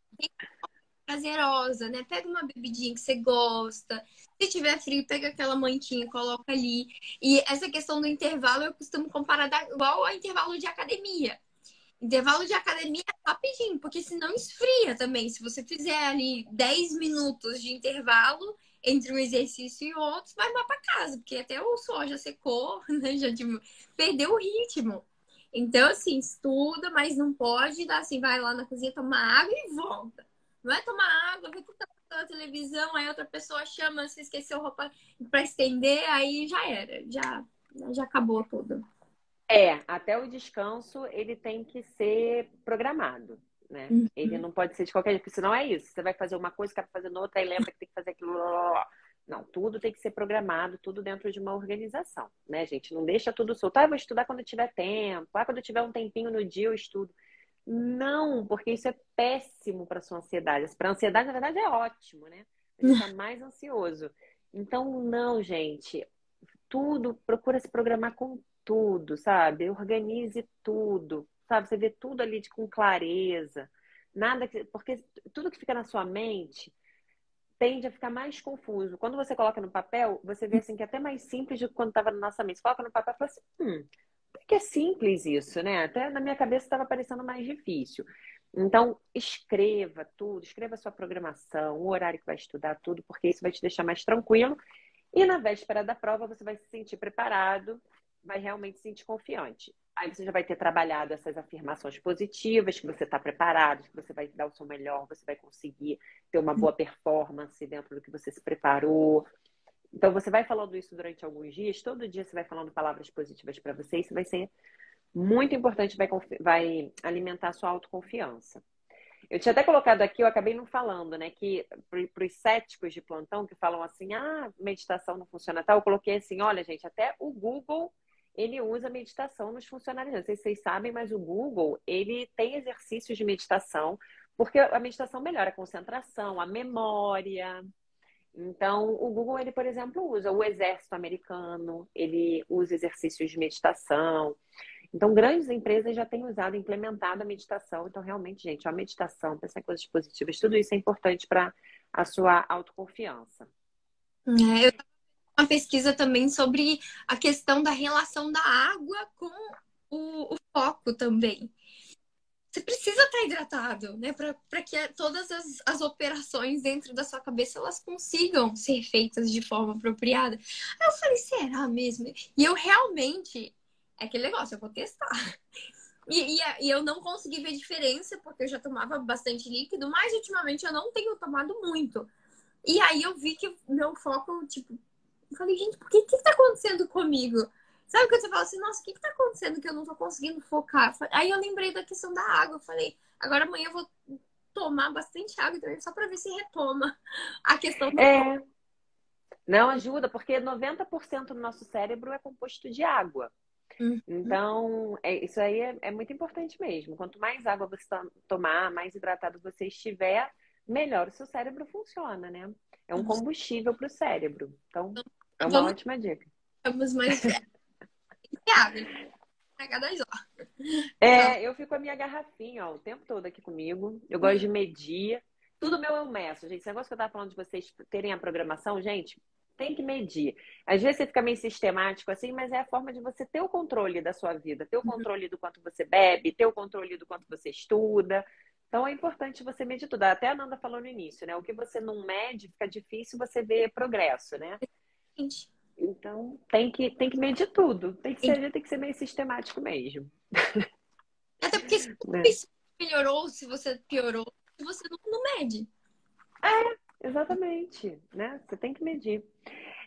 [SPEAKER 2] prazerosa, né? Pega uma bebidinha que você gosta. Se tiver frio, pega aquela mantinha, coloca ali. E essa questão do intervalo eu costumo comparar da, igual ao intervalo de academia. Intervalo de academia é rapidinho, porque senão esfria também. Se você fizer ali 10 minutos de intervalo entre um exercício e outro, vai lá para casa, porque até o suor já secou, né? Já tipo, perdeu o ritmo. Então, assim, estuda, mas não pode dar assim, vai lá na cozinha tomar água e volta. Não é tomar água, ver pela televisão, aí outra pessoa chama, se esqueceu roupa para estender, aí já era, já, já acabou tudo.
[SPEAKER 1] É, até o descanso ele tem que ser programado, né? Uhum. Ele não pode ser de qualquer jeito, porque senão é isso. Você vai fazer uma coisa, quer fazer outra, aí lembra que tem que fazer aquilo. Não, tudo tem que ser programado, tudo dentro de uma organização, né, gente? Não deixa tudo solto. Ah, eu vou estudar quando tiver tempo. Ah, quando eu tiver um tempinho no dia eu estudo. Não, porque isso é péssimo para sua ansiedade. Para a ansiedade, na verdade, é ótimo, né? A gente é mais ansioso. Então, não, gente. Tudo, procura se programar com tudo, sabe? Organize tudo, sabe? Você vê tudo ali de, com clareza. Nada que. Porque tudo que fica na sua mente tende a ficar mais confuso. Quando você coloca no papel, você vê assim que é até mais simples do que quando estava na nossa mente. Você coloca no papel e fala assim: hum, que é simples isso, né? Até na minha cabeça estava parecendo mais difícil. Então, escreva tudo, escreva sua programação, o horário que vai estudar, tudo, porque isso vai te deixar mais tranquilo. E na véspera da prova, você vai se sentir preparado, vai realmente se sentir confiante. Aí você já vai ter trabalhado essas afirmações positivas, que você está preparado, que você vai dar o seu melhor, você vai conseguir ter uma boa performance dentro do que você se preparou. Então, você vai falando isso durante alguns dias, todo dia você vai falando palavras positivas para você, isso vai ser muito importante, vai, vai alimentar a sua autoconfiança. Eu tinha até colocado aqui, eu acabei não falando, né? Que para os céticos de plantão que falam assim, ah, meditação não funciona tal, eu coloquei assim, olha, gente, até o Google ele usa meditação nos funcionários. Não sei se vocês sabem, mas o Google ele tem exercícios de meditação, porque a meditação melhora a concentração, a memória. Então, o Google, ele, por exemplo, usa o exército americano, ele usa exercícios de meditação. Então, grandes empresas já têm usado, implementado a meditação. Então, realmente, gente, a meditação, pensar em coisas positivas, tudo isso é importante para a sua autoconfiança.
[SPEAKER 2] É, eu uma pesquisa também sobre a questão da relação da água com o, o foco também. Você precisa estar hidratado, né? Para que todas as, as operações dentro da sua cabeça elas consigam ser feitas de forma apropriada. Aí eu falei, será mesmo? E eu realmente é aquele negócio, eu vou testar. E, e, e, eu não consegui ver diferença, porque eu já tomava bastante líquido, mas ultimamente eu não tenho tomado muito. E aí eu vi que meu foco, tipo, eu falei, gente, por que que tá acontecendo comigo? Sabe quando você fala assim, nossa, o que que tá acontecendo que eu não tô conseguindo focar? Aí eu lembrei da questão da água, eu falei, agora amanhã eu vou tomar bastante água também, só para ver se retoma a questão
[SPEAKER 1] da é... Não ajuda, porque 90% do nosso cérebro é composto de água. Uhum. Então, é, isso aí é, é, muito importante mesmo. Quanto mais água você tomar, mais hidratado você estiver, melhor o seu cérebro funciona, né? É um combustível para o cérebro. Então, é uma Vamos... ótima dica.
[SPEAKER 2] Vamos mais.
[SPEAKER 1] É, eu fico com a minha garrafinha ó, o tempo todo aqui comigo. Eu gosto de medir. Tudo meu eu meço, gente. Esse negócio que eu tava falando de vocês terem a programação, gente, tem que medir. Às vezes você fica meio sistemático assim, mas é a forma de você ter o controle da sua vida, ter o uhum. controle do quanto você bebe, ter o controle do quanto você estuda. Então é importante você medir tudo. Até a Nanda falou no início, né? O que você não mede, fica difícil você ver progresso, né? Então tem que, tem que medir tudo. Tem que ser, tem que ser meio sistemático mesmo.
[SPEAKER 2] Até porque se né? melhorou, se você piorou, você não, não mede.
[SPEAKER 1] É, exatamente. Né? Você tem que medir.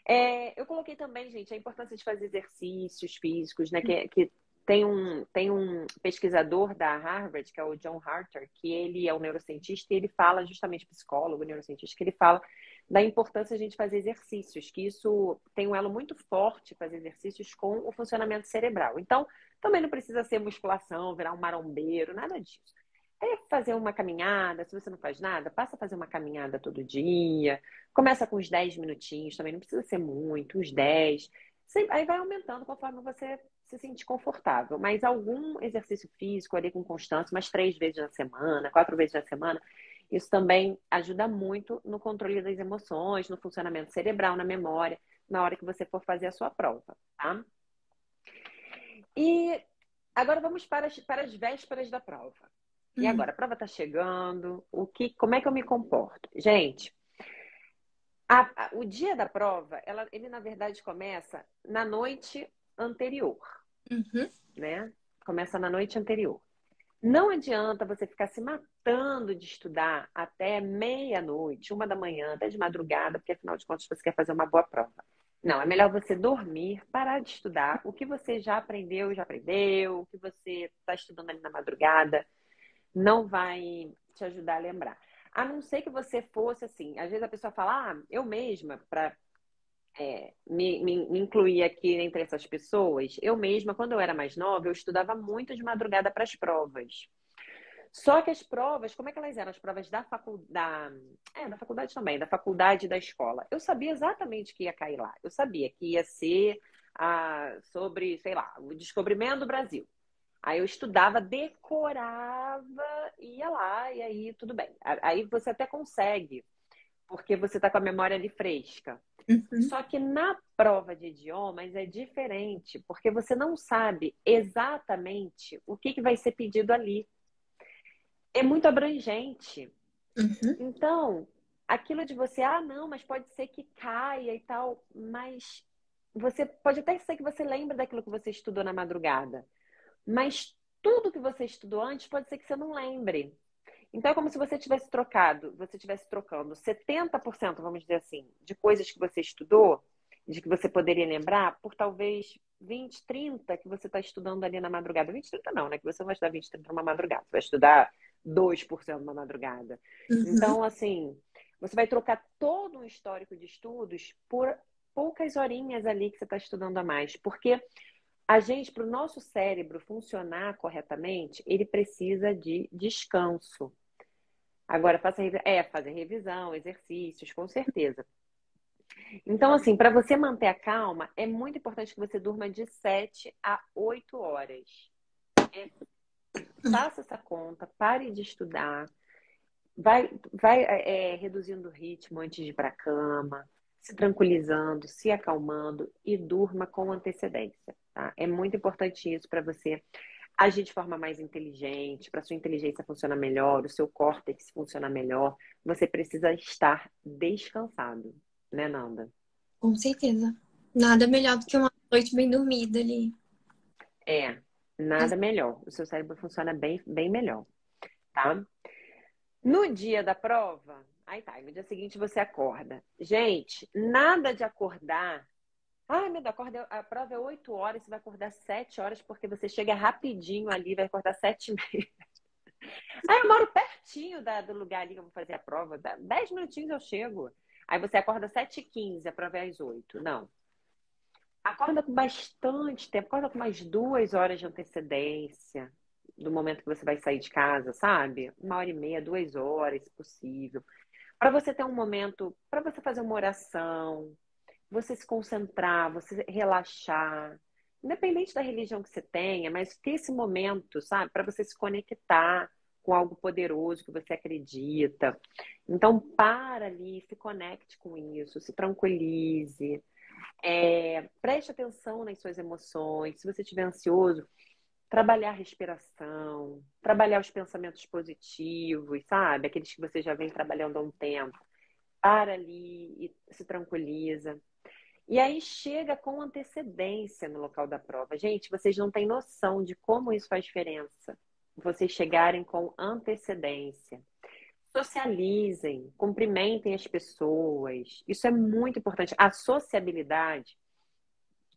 [SPEAKER 1] É, eu coloquei também, gente, a importância de fazer exercícios físicos, né? Que, que tem um, tem um pesquisador da Harvard, que é o John Harter, que ele é um neurocientista e ele fala, justamente psicólogo, neurocientista, que ele fala da importância de a gente fazer exercícios, que isso tem um elo muito forte, fazer exercícios com o funcionamento cerebral. Então, também não precisa ser musculação, virar um marombeiro, nada disso. É fazer uma caminhada, se você não faz nada, passa a fazer uma caminhada todo dia. Começa com uns 10 minutinhos, também não precisa ser muito, uns 10. Aí vai aumentando conforme você se sentir confortável. Mas algum exercício físico ali com constância, umas três vezes na semana, quatro vezes na semana, isso também ajuda muito no controle das emoções, no funcionamento cerebral, na memória, na hora que você for fazer a sua prova, tá? E agora vamos para as, para as vésperas da prova. E uhum. agora, a prova está chegando, o que, como é que eu me comporto? Gente, a, a, o dia da prova, ela, ele na verdade começa na noite anterior, uhum. né? Começa na noite anterior. Não adianta você ficar se matando de estudar até meia-noite, uma da manhã, até de madrugada, porque afinal de contas você quer fazer uma boa prova. Não, é melhor você dormir, parar de estudar. O que você já aprendeu, já aprendeu. O que você está estudando ali na madrugada não vai te ajudar a lembrar. A não ser que você fosse assim. Às vezes a pessoa fala, ah, eu mesma, para é, me, me, me incluir aqui entre essas pessoas, eu mesma, quando eu era mais nova, eu estudava muito de madrugada para as provas. Só que as provas, como é que elas eram? As provas da faculdade. É, da faculdade também, da faculdade e da escola. Eu sabia exatamente que ia cair lá. Eu sabia que ia ser ah, sobre, sei lá, o descobrimento do Brasil. Aí eu estudava, decorava, ia lá, e aí tudo bem. Aí você até consegue porque você está com a memória ali fresca. Uhum. Só que na prova de idiomas é diferente, porque você não sabe exatamente o que, que vai ser pedido ali. É muito abrangente. Uhum. Então, aquilo de você, ah, não, mas pode ser que caia e tal, mas você pode até ser que você lembre daquilo que você estudou na madrugada, mas tudo que você estudou antes pode ser que você não lembre. Então é como se você tivesse trocado, você tivesse trocando 70%, vamos dizer assim, de coisas que você estudou, de que você poderia lembrar, por talvez 20, 30 que você está estudando ali na madrugada. 20, 30 não, né? Que você não vai estudar 20, 30 numa madrugada. Você vai estudar 2% numa madrugada. Uhum. Então, assim, você vai trocar todo um histórico de estudos por poucas horinhas ali que você está estudando a mais. Porque a gente, para o nosso cérebro funcionar corretamente, ele precisa de descanso. Agora, faça, é, fazer revisão, exercícios, com certeza. Então, assim, para você manter a calma, é muito importante que você durma de 7 a 8 horas. É, faça essa conta, pare de estudar, vai, vai é, reduzindo o ritmo antes de ir para a cama, se tranquilizando, se acalmando e durma com antecedência. Tá? É muito importante isso para você agir de forma mais inteligente, para sua inteligência funcionar melhor, o seu córtex funcionar melhor, você precisa estar descansado, né, Nanda?
[SPEAKER 2] Com certeza. Nada melhor do que uma noite bem dormida ali.
[SPEAKER 1] É, nada melhor. O seu cérebro funciona bem, bem melhor, tá? No dia da prova, aí tá, no dia seguinte você acorda. Gente, nada de acordar Ai, meu Deus, acorda, a prova é 8 horas, você vai acordar 7 horas, porque você chega rapidinho ali, vai acordar 7 e meia. Aí eu moro pertinho da, do lugar ali que eu vou fazer a prova. 10 minutinhos eu chego. Aí você acorda 7h15, a prova é às 8. Não. Acorda com bastante tempo, acorda com mais duas horas de antecedência do momento que você vai sair de casa, sabe? Uma hora e meia, duas horas, se possível. Para você ter um momento, para você fazer uma oração, você se concentrar, você relaxar, independente da religião que você tenha, mas ter esse momento, sabe, para você se conectar com algo poderoso que você acredita. Então, para ali, se conecte com isso, se tranquilize, é, preste atenção nas suas emoções. Se você estiver ansioso, trabalhar a respiração, trabalhar os pensamentos positivos, sabe? Aqueles que você já vem trabalhando há um tempo. Para ali e se tranquiliza. E aí chega com antecedência no local da prova. Gente, vocês não têm noção de como isso faz diferença. Vocês chegarem com antecedência. Socializem, cumprimentem as pessoas. Isso é muito importante. A sociabilidade,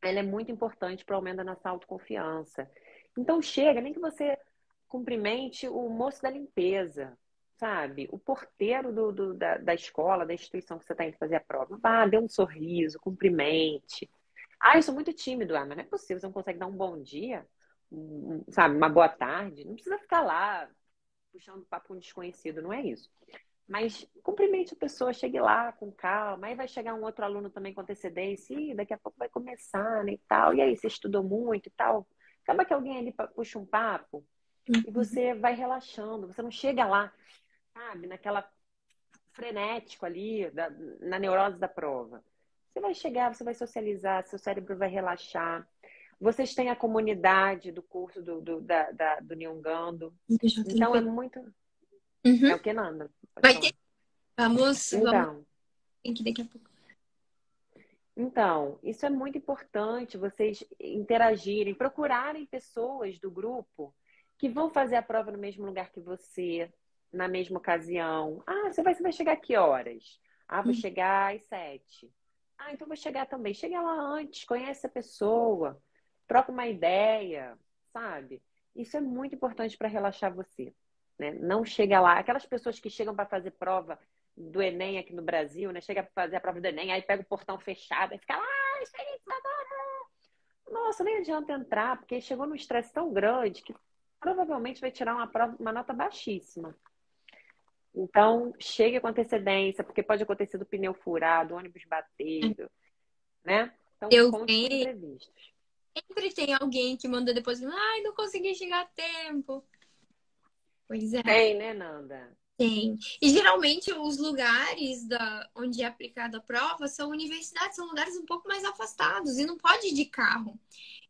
[SPEAKER 1] ela é muito importante para o aumento da nossa autoconfiança. Então chega, nem que você cumprimente o moço da limpeza, sabe? O porteiro do, do da, da, escola, da instituição que você está indo fazer a prova. Vá, dê um sorriso, cumprimente. Ah, eu sou muito tímido. Ah, mas não é possível, você não consegue dar um bom dia, um, sabe? Uma boa tarde. Não precisa ficar lá puxando papo com um desconhecido, não é isso. Mas cumprimente a pessoa, chegue lá com calma. Aí vai chegar um outro aluno também com antecedência. E daqui a pouco vai começar, né? E tal. E aí, você estudou muito e tal. Acaba que alguém ali puxa um papo uhum. e você vai relaxando. Você não chega lá sabe, naquela frenético ali, da, na neurose da prova. Você vai chegar, você vai socializar, seu cérebro vai relaxar. Vocês têm a comunidade do curso do, do, da, da, do Nyongando. Então é muito. Uhum. É o que, Nanda?
[SPEAKER 2] Vai ter. Vamos.
[SPEAKER 1] Então.
[SPEAKER 2] Vamos... Tem que daqui a pouco.
[SPEAKER 1] Então, isso é muito importante, vocês interagirem, procurarem pessoas do grupo que vão fazer a prova no mesmo lugar que você, na mesma ocasião. Ah, você vai, você vai chegar que horas? Ah, vou hum. chegar às sete. Ah, então vou chegar também. Chega lá antes, conhece a pessoa, troca uma ideia, sabe? Isso é muito importante para relaxar você. Né? Não chega lá. Aquelas pessoas que chegam para fazer prova do Enem aqui no Brasil, né? Chega para fazer a prova do Enem, aí pega o portão fechado e fica lá, Nossa, nem adianta entrar, porque chegou num estresse tão grande que provavelmente vai tirar uma, prova, uma nota baixíssima. Então, chegue com antecedência, porque pode acontecer do pneu furado, ônibus batendo, né? Então,
[SPEAKER 2] eu imprevistos. Sempre tem alguém que manda depois, ai, não consegui chegar a tempo. Pois é.
[SPEAKER 1] Tem, né, Nanda?
[SPEAKER 2] Tem. E geralmente os lugares da, onde é aplicada a prova são universidades, são lugares um pouco mais afastados e não pode ir de carro.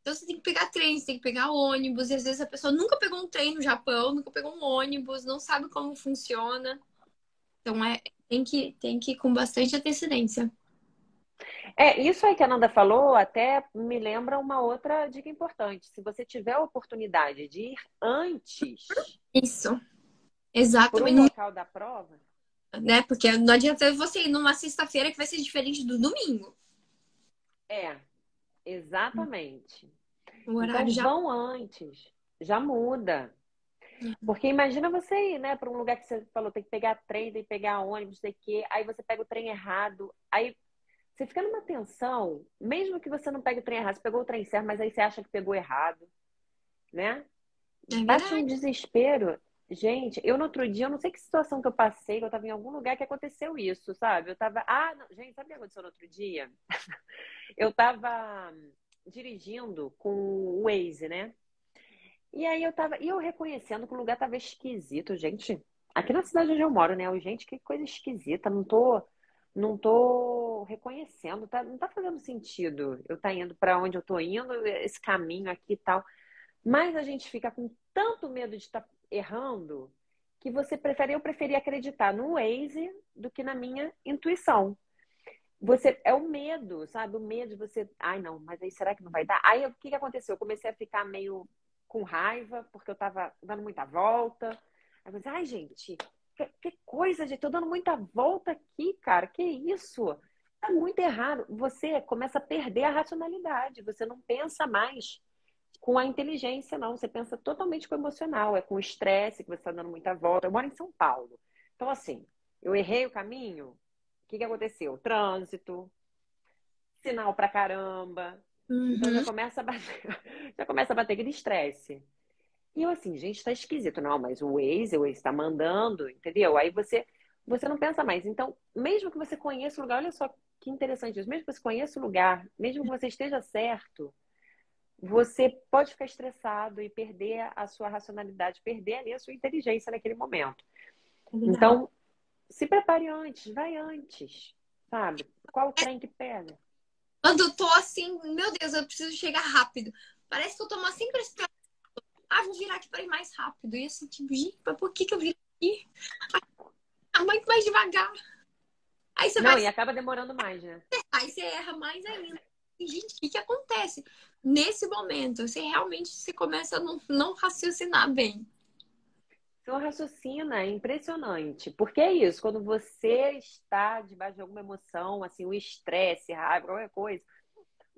[SPEAKER 2] Então você tem que pegar trem, você tem que pegar ônibus, e às vezes a pessoa nunca pegou um trem no Japão, nunca pegou um ônibus, não sabe como funciona. Então é, tem que, tem que ir com bastante antecedência.
[SPEAKER 1] É, isso aí que a Nanda falou até me lembra uma outra dica importante. Se você tiver a oportunidade de ir antes.
[SPEAKER 2] Isso Exato.
[SPEAKER 1] no local da prova.
[SPEAKER 2] Né? Porque não adianta você ir numa sexta-feira que vai ser diferente do domingo.
[SPEAKER 1] É, exatamente.
[SPEAKER 2] O horário
[SPEAKER 1] então,
[SPEAKER 2] já...
[SPEAKER 1] vão antes, já muda. Uhum. Porque imagina você ir, né, para um lugar que você falou, tem que pegar trem, tem que pegar ônibus, sei que, aí você pega o trem errado, aí você fica numa tensão, mesmo que você não pegue o trem errado, você pegou o trem certo, mas aí você acha que pegou errado, né? É Bate um desespero. Gente, eu no outro dia, eu não sei que situação que eu passei, que eu tava em algum lugar que aconteceu isso, sabe? Eu tava. Ah, não, gente, sabe o que aconteceu no outro dia? eu tava dirigindo com o Waze, né? E aí eu tava. E eu reconhecendo que o lugar tava esquisito, gente. Aqui na cidade onde eu moro, né? Gente, que coisa esquisita. Não tô. Não tô reconhecendo, tá, não tá fazendo sentido eu tá indo para onde eu tô indo, esse caminho aqui e tal. Mas a gente fica com tanto medo de estar tá errando que você prefere, eu preferi acreditar no Waze do que na minha intuição. Você é o medo, sabe? O medo de você, ai não, mas aí será que não vai dar? Aí o que, que aconteceu? Eu comecei a ficar meio com raiva, porque eu tava dando muita volta. Aí eu ai gente, que, que coisa, gente, tô dando muita volta aqui, cara, que isso? Tá muito errado. Você começa a perder a racionalidade, você não pensa mais com a inteligência, não. Você pensa totalmente com o emocional, é com o estresse que você está dando muita volta. Eu moro em São Paulo. Então, assim, eu errei o caminho, o que, que aconteceu? Trânsito, sinal pra caramba. Uhum. Então já começa a bater, já começa a bater aquele estresse. E eu assim, gente, tá esquisito. Não, mas o Waze, o Waze tá mandando, entendeu? Aí você, você não pensa mais. Então, mesmo que você conheça o lugar, olha só que interessante isso. Mesmo que você conheça o lugar, mesmo que você esteja certo, você pode ficar estressado e perder a sua racionalidade, perder ali a sua inteligência naquele momento. Então, se prepare antes, vai antes, sabe? Qual o trem que pega?
[SPEAKER 2] Quando eu tô assim, meu Deus, eu preciso chegar rápido. Parece que eu tô uma simples Ah, vou virar aqui para ir mais rápido. E assim, tipo, gente, por que, que eu viro aqui? Ah, muito mais devagar.
[SPEAKER 1] Aí você Não, vai... e acaba demorando mais, né?
[SPEAKER 2] Aí você erra mais ainda. Gente, o que, que acontece? nesse momento, você realmente se começa a não, não raciocinar bem.
[SPEAKER 1] Seu raciocina é impressionante. Porque é isso, quando você está debaixo de alguma emoção, assim, o estresse, raiva, qualquer coisa,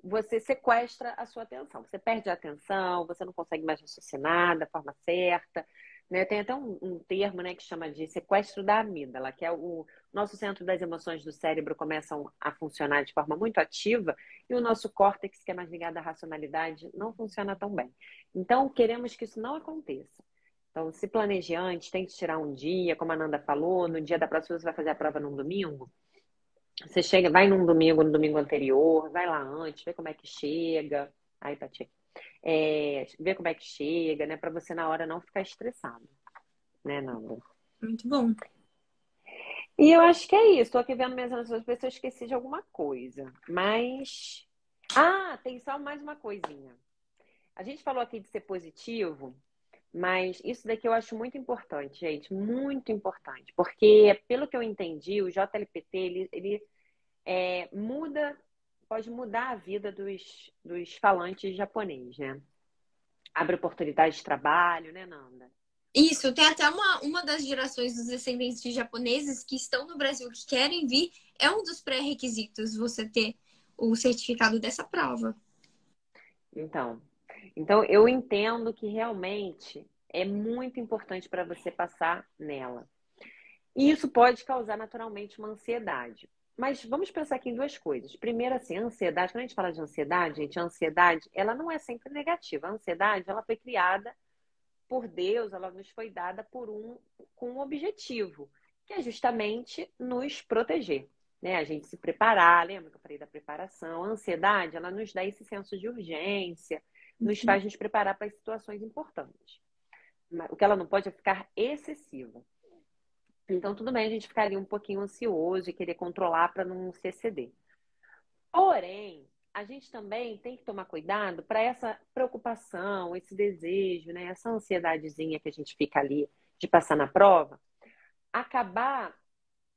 [SPEAKER 1] você sequestra a sua atenção. Você perde a atenção, você não consegue mais raciocinar da forma certa. Né? Tem até um, um, termo né, que chama de sequestro da amígdala, que é o nosso centro das emoções do cérebro começam a funcionar de forma muito ativa e o nosso córtex, que é mais ligado à racionalidade, não funciona tão bem. Então, queremos que isso não aconteça. Então, se planeje antes, tente tirar um dia, como a Nanda falou, no dia da próxima você vai fazer a prova num domingo. Você chega, vai num domingo, no domingo anterior, vai lá antes, vê como é que chega. Aí, Tati, é, ver como é que chega, né? Para você na hora não ficar estressado, né, Nanda?
[SPEAKER 2] Muito bom.
[SPEAKER 1] E eu acho que é isso. Estou aqui vendo minhas anotações, ver se eu esqueci de alguma coisa. Mas. Ah, tem só mais uma coisinha. A gente falou aqui de ser positivo, mas isso daqui eu acho muito importante, gente. Muito importante. Porque, pelo que eu entendi, o JLPT, ele, ele é, muda pode mudar a vida dos, dos falantes japonês, né? Abre oportunidades de trabalho, né, Nanda?
[SPEAKER 2] Isso, tem até uma, uma das gerações dos descendentes de japoneses que estão no Brasil, que querem vir, é um dos pré-requisitos você ter o certificado dessa prova.
[SPEAKER 1] Então, então eu entendo que realmente é muito importante para você passar nela. E isso pode causar naturalmente uma ansiedade. Mas vamos pensar aqui em duas coisas. Primeiro, assim, a ansiedade, quando a gente fala de ansiedade, gente, a ansiedade, ela não é sempre negativa. A ansiedade, ela foi criada por Deus, ela nos foi dada por um, com um objetivo, que é justamente nos proteger. Né? A gente se preparar, lembra que eu falei da preparação? A ansiedade, ela nos dá esse senso de urgência, nos uhum. faz nos preparar para situações importantes. O que ela não pode é ficar excessiva. Então, tudo bem a gente ficar ali um pouquinho ansioso e querer controlar para não se exceder. Porém, a gente também tem que tomar cuidado para essa preocupação, esse desejo, né, essa ansiedadezinha que a gente fica ali de passar na prova, acabar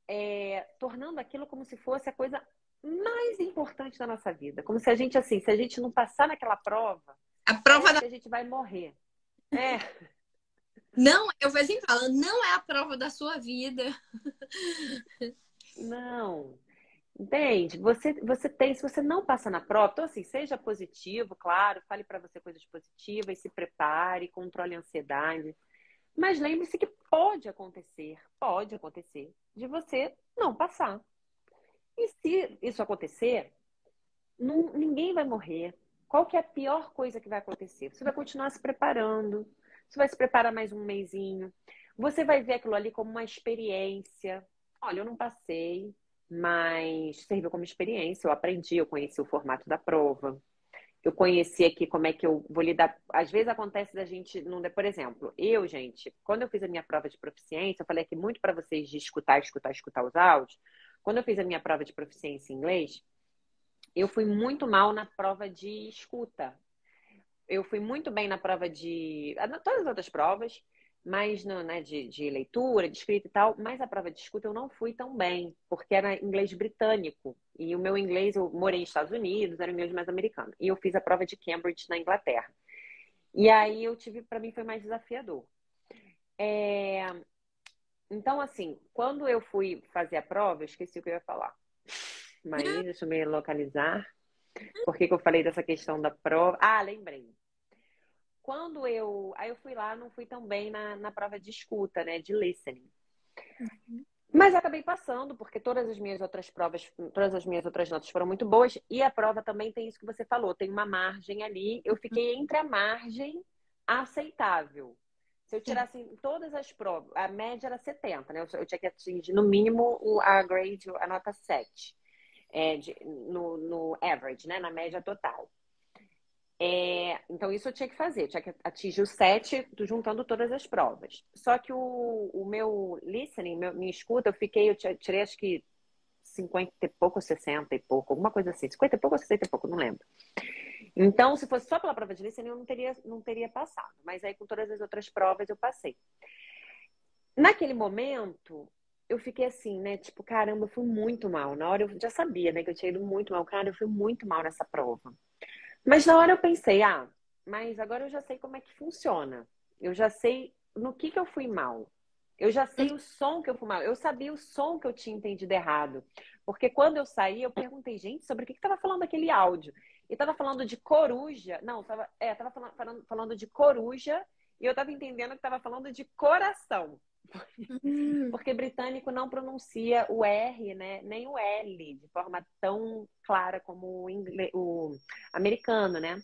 [SPEAKER 1] é, tornando aquilo como se fosse a coisa mais importante da nossa vida. Como se a gente, assim, se a gente não passar naquela prova,
[SPEAKER 2] a prova da...
[SPEAKER 1] a gente vai morrer. É.
[SPEAKER 2] Não, eu sempre falo, não é a prova da sua vida.
[SPEAKER 1] Não. Entende? Você, você tem, se você não passa na prova, então assim, seja positivo, claro, fale para você coisas positivas, se prepare, controle a ansiedade. Mas lembre-se que pode acontecer, pode acontecer, de você não passar. E se isso acontecer, não, ninguém vai morrer. Qual que é a pior coisa que vai acontecer? Você vai continuar se preparando. Você vai se preparar mais um mêsinho. Você vai ver aquilo ali como uma experiência. Olha, eu não passei, mas serviu como experiência. Eu aprendi, eu conheci o formato da prova. Eu conheci aqui como é que eu vou lidar. Às vezes acontece da gente não por exemplo, eu, gente, quando eu fiz a minha prova de proficiência, eu falei aqui muito para vocês de escutar, escutar, escutar os áudios. Quando eu fiz a minha prova de proficiência em inglês, eu fui muito mal na prova de escuta. Eu fui muito bem na prova de. Todas as outras provas, mas no, né, de, de, leitura, de escrita e tal, mas a prova de escuta eu não fui tão bem, porque era inglês britânico. E o meu inglês, eu morei nos Estados Unidos, era inglês mais americano. E eu fiz a prova de Cambridge na Inglaterra. E aí eu tive, para mim, foi mais desafiador. É... Então, assim, quando eu fui fazer a prova, eu esqueci o que eu ia falar. Mas deixa eu me localizar. Por que, que eu falei dessa questão da prova? Ah, lembrei. Quando eu. Aí eu fui lá, não fui tão bem na, na prova de escuta, né? De listening. Uhum. Mas acabei passando, porque todas as minhas outras provas, todas as minhas outras notas foram muito boas. E a prova também tem isso que você falou, tem uma margem ali. Eu fiquei entre a margem aceitável. Se eu tirasse todas as provas, a média era 70, né? Eu tinha que atingir no mínimo a grade, a nota 7 é, de, no, no average, né? Na média total. É, então, isso eu tinha que fazer, tinha que atingir o 7 juntando todas as provas. Só que o, o meu listening, meu, minha escuta, eu fiquei, eu tirei acho que 50 e pouco, 60 e pouco, alguma coisa assim. 50 e pouco ou 60 e pouco, não lembro. Então, se fosse só pela prova de listening, eu não teria, não teria passado. Mas aí, com todas as outras provas, eu passei. Naquele momento, eu fiquei assim, né? Tipo, caramba, eu fui muito mal. Na hora eu já sabia, né, que eu tinha ido muito mal. Cara, eu fui muito mal nessa prova. Mas na hora eu pensei, ah, mas agora eu já sei como é que funciona. Eu já sei no que que eu fui mal. Eu já sei o som que eu fui mal. Eu sabia o som que eu tinha entendido errado. Porque quando eu saí, eu perguntei, gente, sobre o que estava falando aquele áudio. E estava falando de coruja. Não, tava, é, tava falando, falando de coruja e eu estava entendendo que estava falando de coração. Porque britânico não pronuncia o R, né, nem o L de forma tão clara como o, inglês, o americano, né?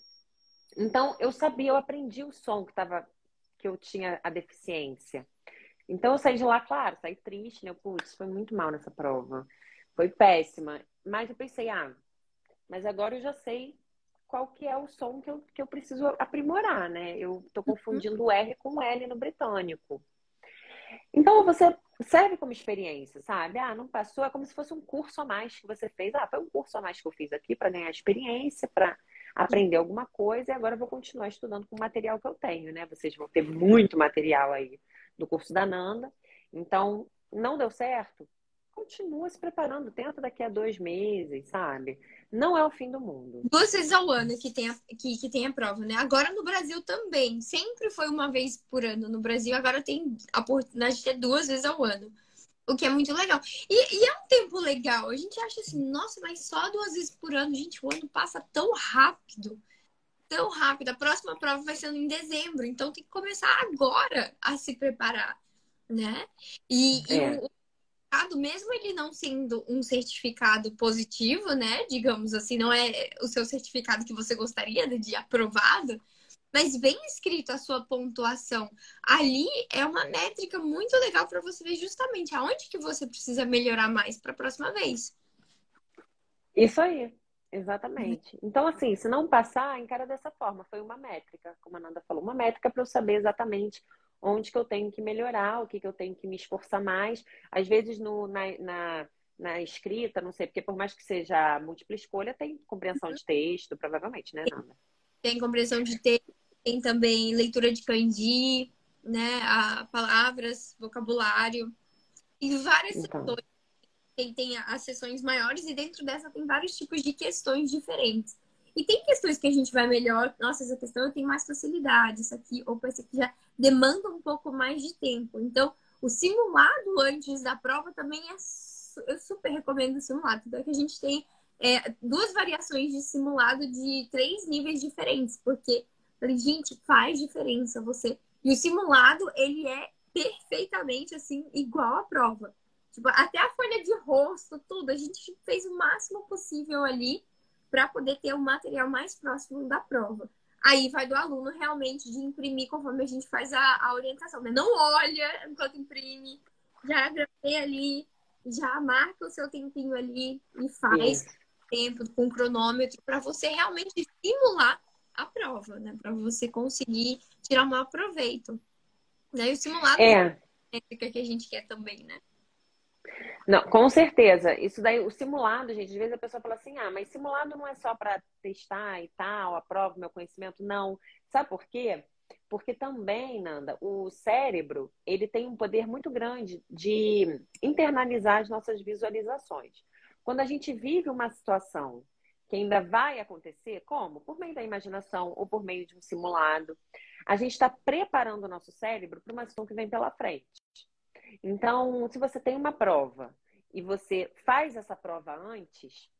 [SPEAKER 1] Então eu sabia, eu aprendi o som que tava que eu tinha a deficiência. Então eu saí de lá, claro, saí triste, né? Putz, foi muito mal nessa prova. Foi péssima. Mas eu pensei, ah, mas agora eu já sei qual que é o som que eu, que eu preciso aprimorar, né? Eu tô uhum. confundindo o R com o L no britânico. Então você serve como experiência, sabe? Ah, não passou, é como se fosse um curso a mais que você fez. Ah, foi um curso a mais que eu fiz aqui para ganhar experiência, para aprender alguma coisa e agora eu vou continuar estudando com o material que eu tenho, né? Vocês vão ter muito material aí do curso da Nanda. Então, não deu certo? Continua se preparando, tenta daqui a dois meses, sabe? não é o fim do mundo.
[SPEAKER 2] Duas vezes ao ano que tem a, que, que tem a prova, né? Agora no Brasil também. Sempre foi uma vez por ano no Brasil, agora tem a oportunidade de ter duas vezes ao ano. O que é muito legal. E, e, é um tempo legal. A gente acha assim, nossa, mas só duas vezes por ano. Gente, o ano passa tão rápido. Tão rápido. A próxima prova vai ser em dezembro. Então tem que começar agora a se preparar, né? E, é. e o, mesmo ele não sendo um certificado positivo, né? Digamos assim, não é o seu certificado que você gostaria de aprovado, mas bem escrito a sua pontuação. Ali é uma métrica muito legal para você ver justamente aonde que você precisa melhorar mais para a próxima vez.
[SPEAKER 1] Isso aí, exatamente. Então, assim, se não passar, encara dessa forma. Foi uma métrica, como a Nanda falou, uma métrica para eu saber exatamente onde que eu tenho que melhorar, o que, que eu tenho que me esforçar mais. Às vezes no, na, na, na escrita, não sei, porque por mais que seja múltipla escolha, tem compreensão de texto, provavelmente, né, Nanda?
[SPEAKER 2] Tem compreensão de texto, tem também leitura de kanji, né, a palavras, vocabulário, e várias então. sessões. Tem, tem as sessões maiores e dentro dessa tem vários tipos de questões diferentes. E tem questões que a gente vai melhor. Nossa, essa questão eu tenho mais facilidade. Isso aqui, ou esse aqui já demanda um pouco mais de tempo. Então, o simulado antes da prova também é. Eu super recomendo o simulado. Então, é que a gente tem é, duas variações de simulado de três níveis diferentes. Porque, gente, faz diferença você. E o simulado, ele é perfeitamente assim, igual à prova. Tipo, até a folha de rosto, tudo. A gente fez o máximo possível ali para poder ter o material mais próximo da prova. Aí vai do aluno realmente de imprimir conforme a gente faz a, a orientação. Né? Não olha enquanto imprime, já gravei ali, já marca o seu tempinho ali e faz Sim. tempo com cronômetro para você realmente simular a prova, né? Para você conseguir tirar o maior proveito. Né? E o simulado é. é que a gente quer também, né?
[SPEAKER 1] Não, com certeza. Isso daí, o simulado, gente, às vezes a pessoa fala assim: ah, mas simulado não é só para testar e tal, a prova, meu conhecimento. Não. Sabe por quê? Porque também, Nanda, o cérebro, ele tem um poder muito grande de internalizar as nossas visualizações. Quando a gente vive uma situação que ainda vai acontecer, como? Por meio da imaginação ou por meio de um simulado, a gente está preparando o nosso cérebro para uma situação que vem pela frente. Então, se você tem uma prova e você faz essa prova antes,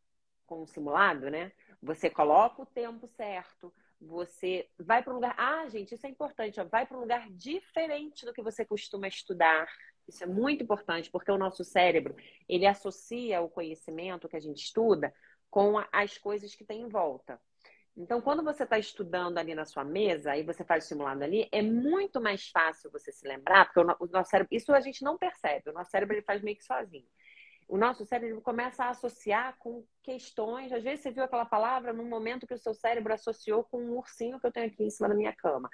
[SPEAKER 1] com um simulado, né? Você coloca o tempo certo, você vai para um lugar. Ah, gente, isso é importante, ó, vai para um lugar diferente do que você costuma estudar. Isso é muito importante, porque o nosso cérebro, ele associa o conhecimento que a gente estuda com as coisas que tem em volta. Então, quando você está estudando ali na sua mesa e você faz o simulado ali, é muito mais fácil você se lembrar, porque o, nosso cérebro, isso a gente não percebe, o nosso cérebro ele faz meio que sozinho. O nosso cérebro começa a associar com questões. Às vezes você viu aquela palavra num momento que o seu cérebro associou com um ursinho que eu tenho aqui em cima da minha cama.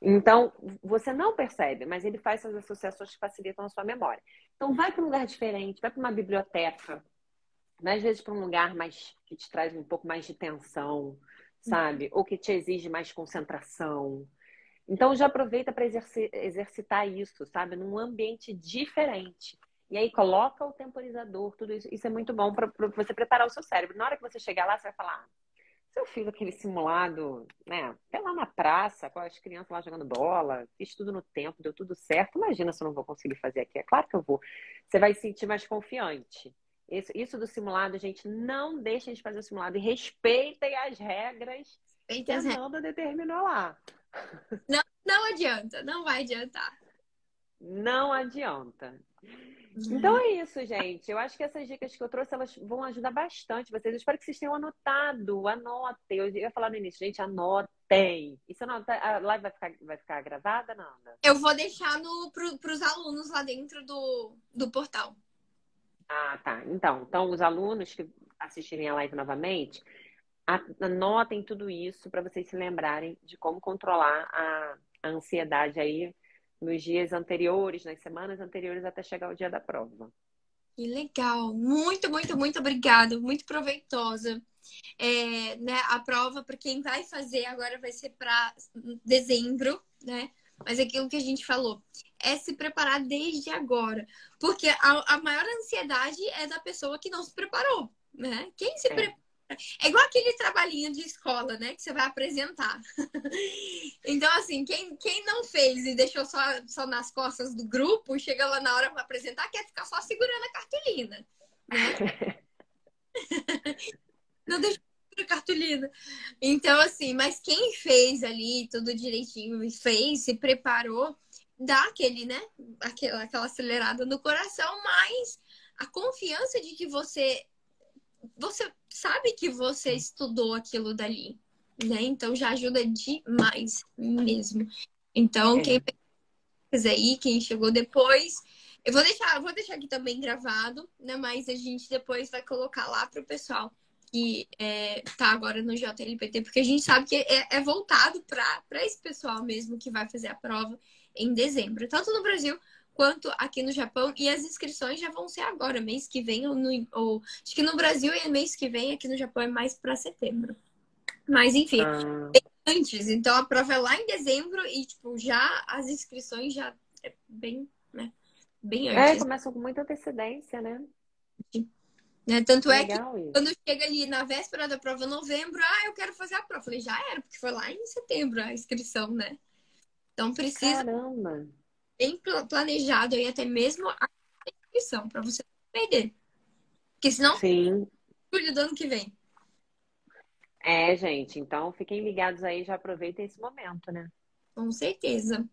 [SPEAKER 1] Então, você não percebe, mas ele faz essas associações que facilitam a sua memória. Então, vai para um lugar diferente, vai para uma biblioteca, vai às vezes para um lugar mais que te traz um pouco mais de tensão sabe? Ou que te exige mais concentração. Então já aproveita para exercitar isso, sabe? Num ambiente diferente. E aí coloca o temporizador, tudo isso. Isso é muito bom para você preparar o seu cérebro. Na hora que você chegar lá, você vai falar: ah, se eu fiz aquele simulado, né? Até lá na praça, com as crianças lá jogando bola, fiz tudo no tempo, deu tudo certo. Imagina se eu não vou conseguir fazer aqui. É claro que eu vou. Você vai se sentir mais confiante. Isso, isso do simulado, gente, não deixem de fazer o simulado e respeitem as regras que a Nanda determinou lá.
[SPEAKER 2] Não, não adianta, não vai adiantar.
[SPEAKER 1] Não adianta. Uhum. Então é isso, gente. Eu acho que essas dicas que eu trouxe, elas vão ajudar bastante vocês. Eu espero que vocês tenham anotado. Anotem. Eu ia falar no início, gente, anotem. Isso não, a live vai ficar, vai ficar gravada, Nanda?
[SPEAKER 2] Eu vou deixar no, pro, os alunos lá dentro do, do portal.
[SPEAKER 1] Ah, tá. Então, então os alunos que assistirem a live novamente, anotem tudo isso para vocês se lembrarem de como controlar a, a ansiedade aí nos dias anteriores, nas semanas anteriores até chegar o dia da prova.
[SPEAKER 2] Que legal! Muito, muito, muito obrigada. Muito proveitosa. É, né, a prova, para quem vai fazer agora, vai ser para dezembro, né? Mas é aquilo que a gente falou é se preparar desde agora. Porque a, a maior ansiedade é da pessoa que não se preparou, né? Quem se é. prepara. É igual aquele trabalhinho de escola, né? Que você vai apresentar. então, assim, quem, quem não fez e deixou só, só nas costas do grupo, chega lá na hora para apresentar, quer ficar só segurando a cartolina. Né? não deixa cartolina. Então, assim, mas quem fez ali tudo direitinho, fez, se preparou, dá aquele, né? Aquela, aquela acelerada no coração, mas a confiança de que você você sabe que você estudou aquilo dali, né? Então já ajuda demais mesmo. Então, é. quem fez aí, quem chegou depois, eu vou deixar, vou deixar aqui também gravado, né? Mas a gente depois vai colocar lá pro pessoal que é, tá agora no JLPT, porque a gente sabe que é, é voltado para esse pessoal mesmo que vai fazer a prova em dezembro, tanto no Brasil quanto aqui no Japão. E as inscrições já vão ser agora, mês que vem, ou, no, ou acho que no Brasil é mês que vem, aqui no Japão é mais para setembro. Mas enfim, ah. antes. Então a prova é lá em dezembro e tipo já as inscrições já é bem, né? Bem
[SPEAKER 1] é, antes. É, começam com muita antecedência, né?
[SPEAKER 2] Né? Tanto é que isso. quando chega ali na véspera da prova, novembro, ah, eu quero fazer a prova. Eu falei, já era, porque foi lá em setembro a inscrição, né? Então precisa
[SPEAKER 1] Caramba.
[SPEAKER 2] bem planejado aí até mesmo a inscrição, para você não perder. Porque senão,
[SPEAKER 1] Sim.
[SPEAKER 2] julho do ano que vem.
[SPEAKER 1] É, gente, então fiquem ligados aí, já aproveitem esse momento, né?
[SPEAKER 2] Com certeza.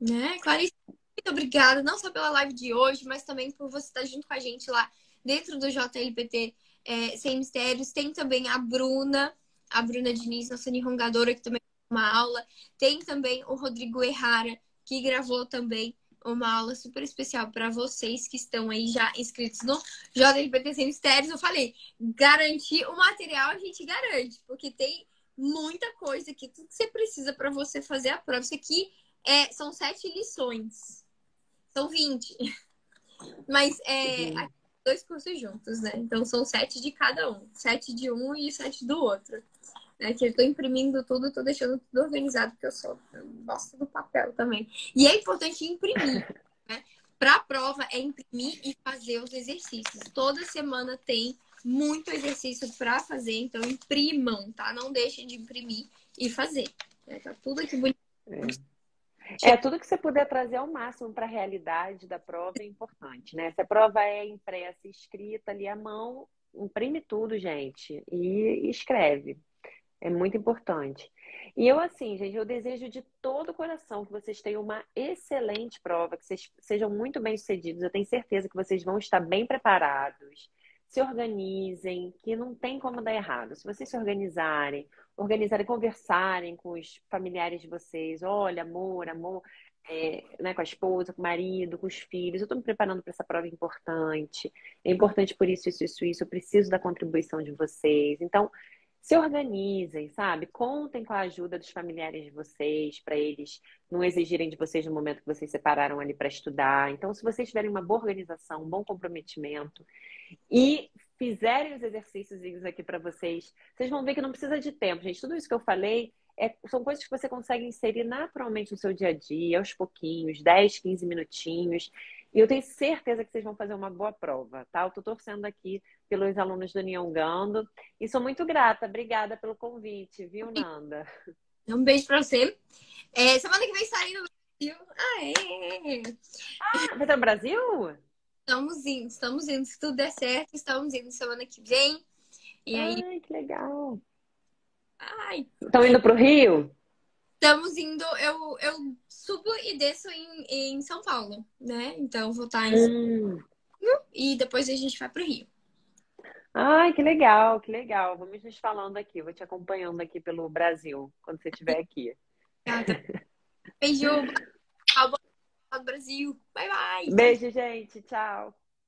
[SPEAKER 2] Né? Clarice, muito obrigada, não só pela live de hoje, mas também por você estar junto com a gente lá dentro do JLPT é, Sem Mistérios. Tem também a Bruna, a Bruna Diniz, nossa nihongadora, que também uma aula. Tem também o Rodrigo Errara, que gravou também uma aula super especial para vocês que estão aí já inscritos no JLPT Sem Mistérios. Eu falei, garantir o material a gente garante, porque tem muita coisa aqui, tudo que você precisa para você fazer a prova. Isso aqui é, são sete lições. São 20. Mas é, uhum dois cursos juntos, né? Então são sete de cada um. Sete de um e sete do outro. Né? Que eu tô imprimindo tudo, tô deixando tudo organizado, porque eu sou eu gosto do papel também. E é importante imprimir, né? Para a prova é imprimir e fazer os exercícios. Toda semana tem muito exercício para fazer, então imprimam, tá? Não deixem de imprimir e fazer. Né? Tá tudo aqui bonito. É.
[SPEAKER 1] É, tudo que você puder trazer ao máximo para a realidade da prova é importante, né? Se a prova é impressa, escrita ali à mão, imprime tudo, gente, e escreve. É muito importante. E eu, assim, gente, eu desejo de todo o coração que vocês tenham uma excelente prova, que vocês sejam muito bem sucedidos. Eu tenho certeza que vocês vão estar bem preparados. Se organizem, que não tem como dar errado. Se vocês se organizarem, organizarem, conversarem com os familiares de vocês. Olha, amor, amor, é, né, com a esposa, com o marido, com os filhos. Eu estou me preparando para essa prova importante. É importante por isso, isso, isso, isso. Eu preciso da contribuição de vocês. Então, se organizem, sabe? Contem com a ajuda dos familiares de vocês, para eles não exigirem de vocês no momento que vocês separaram ali para estudar. Então, se vocês tiverem uma boa organização, um bom comprometimento e fizerem os exercícios aqui para vocês, vocês vão ver que não precisa de tempo, gente. Tudo isso que eu falei é, são coisas que você consegue inserir naturalmente no seu dia a dia, aos pouquinhos, 10, 15 minutinhos. E eu tenho certeza que vocês vão fazer uma boa prova, tá? Eu tô torcendo aqui pelos alunos do Niongando e sou muito grata. Obrigada pelo convite, viu, Nanda?
[SPEAKER 2] Um beijo pra você. É, semana que vem saindo no Brasil. É.
[SPEAKER 1] Ah, vai estar no Brasil?
[SPEAKER 2] Estamos indo, estamos indo. Se tudo der certo, estamos indo semana que vem. E
[SPEAKER 1] Ai,
[SPEAKER 2] aí...
[SPEAKER 1] que legal.
[SPEAKER 2] Ai.
[SPEAKER 1] Estão indo pro Rio?
[SPEAKER 2] Estamos indo, eu, eu subo e desço em, em São Paulo, né? Então vou estar em hum. e depois a gente vai pro Rio.
[SPEAKER 1] Ai, que legal, que legal. Vamos nos falando aqui. Vou te acompanhando aqui pelo Brasil, quando você estiver aqui.
[SPEAKER 2] Tá. Beijo. Do Brasil. Bye, bye.
[SPEAKER 1] Beijo, gente. Tchau.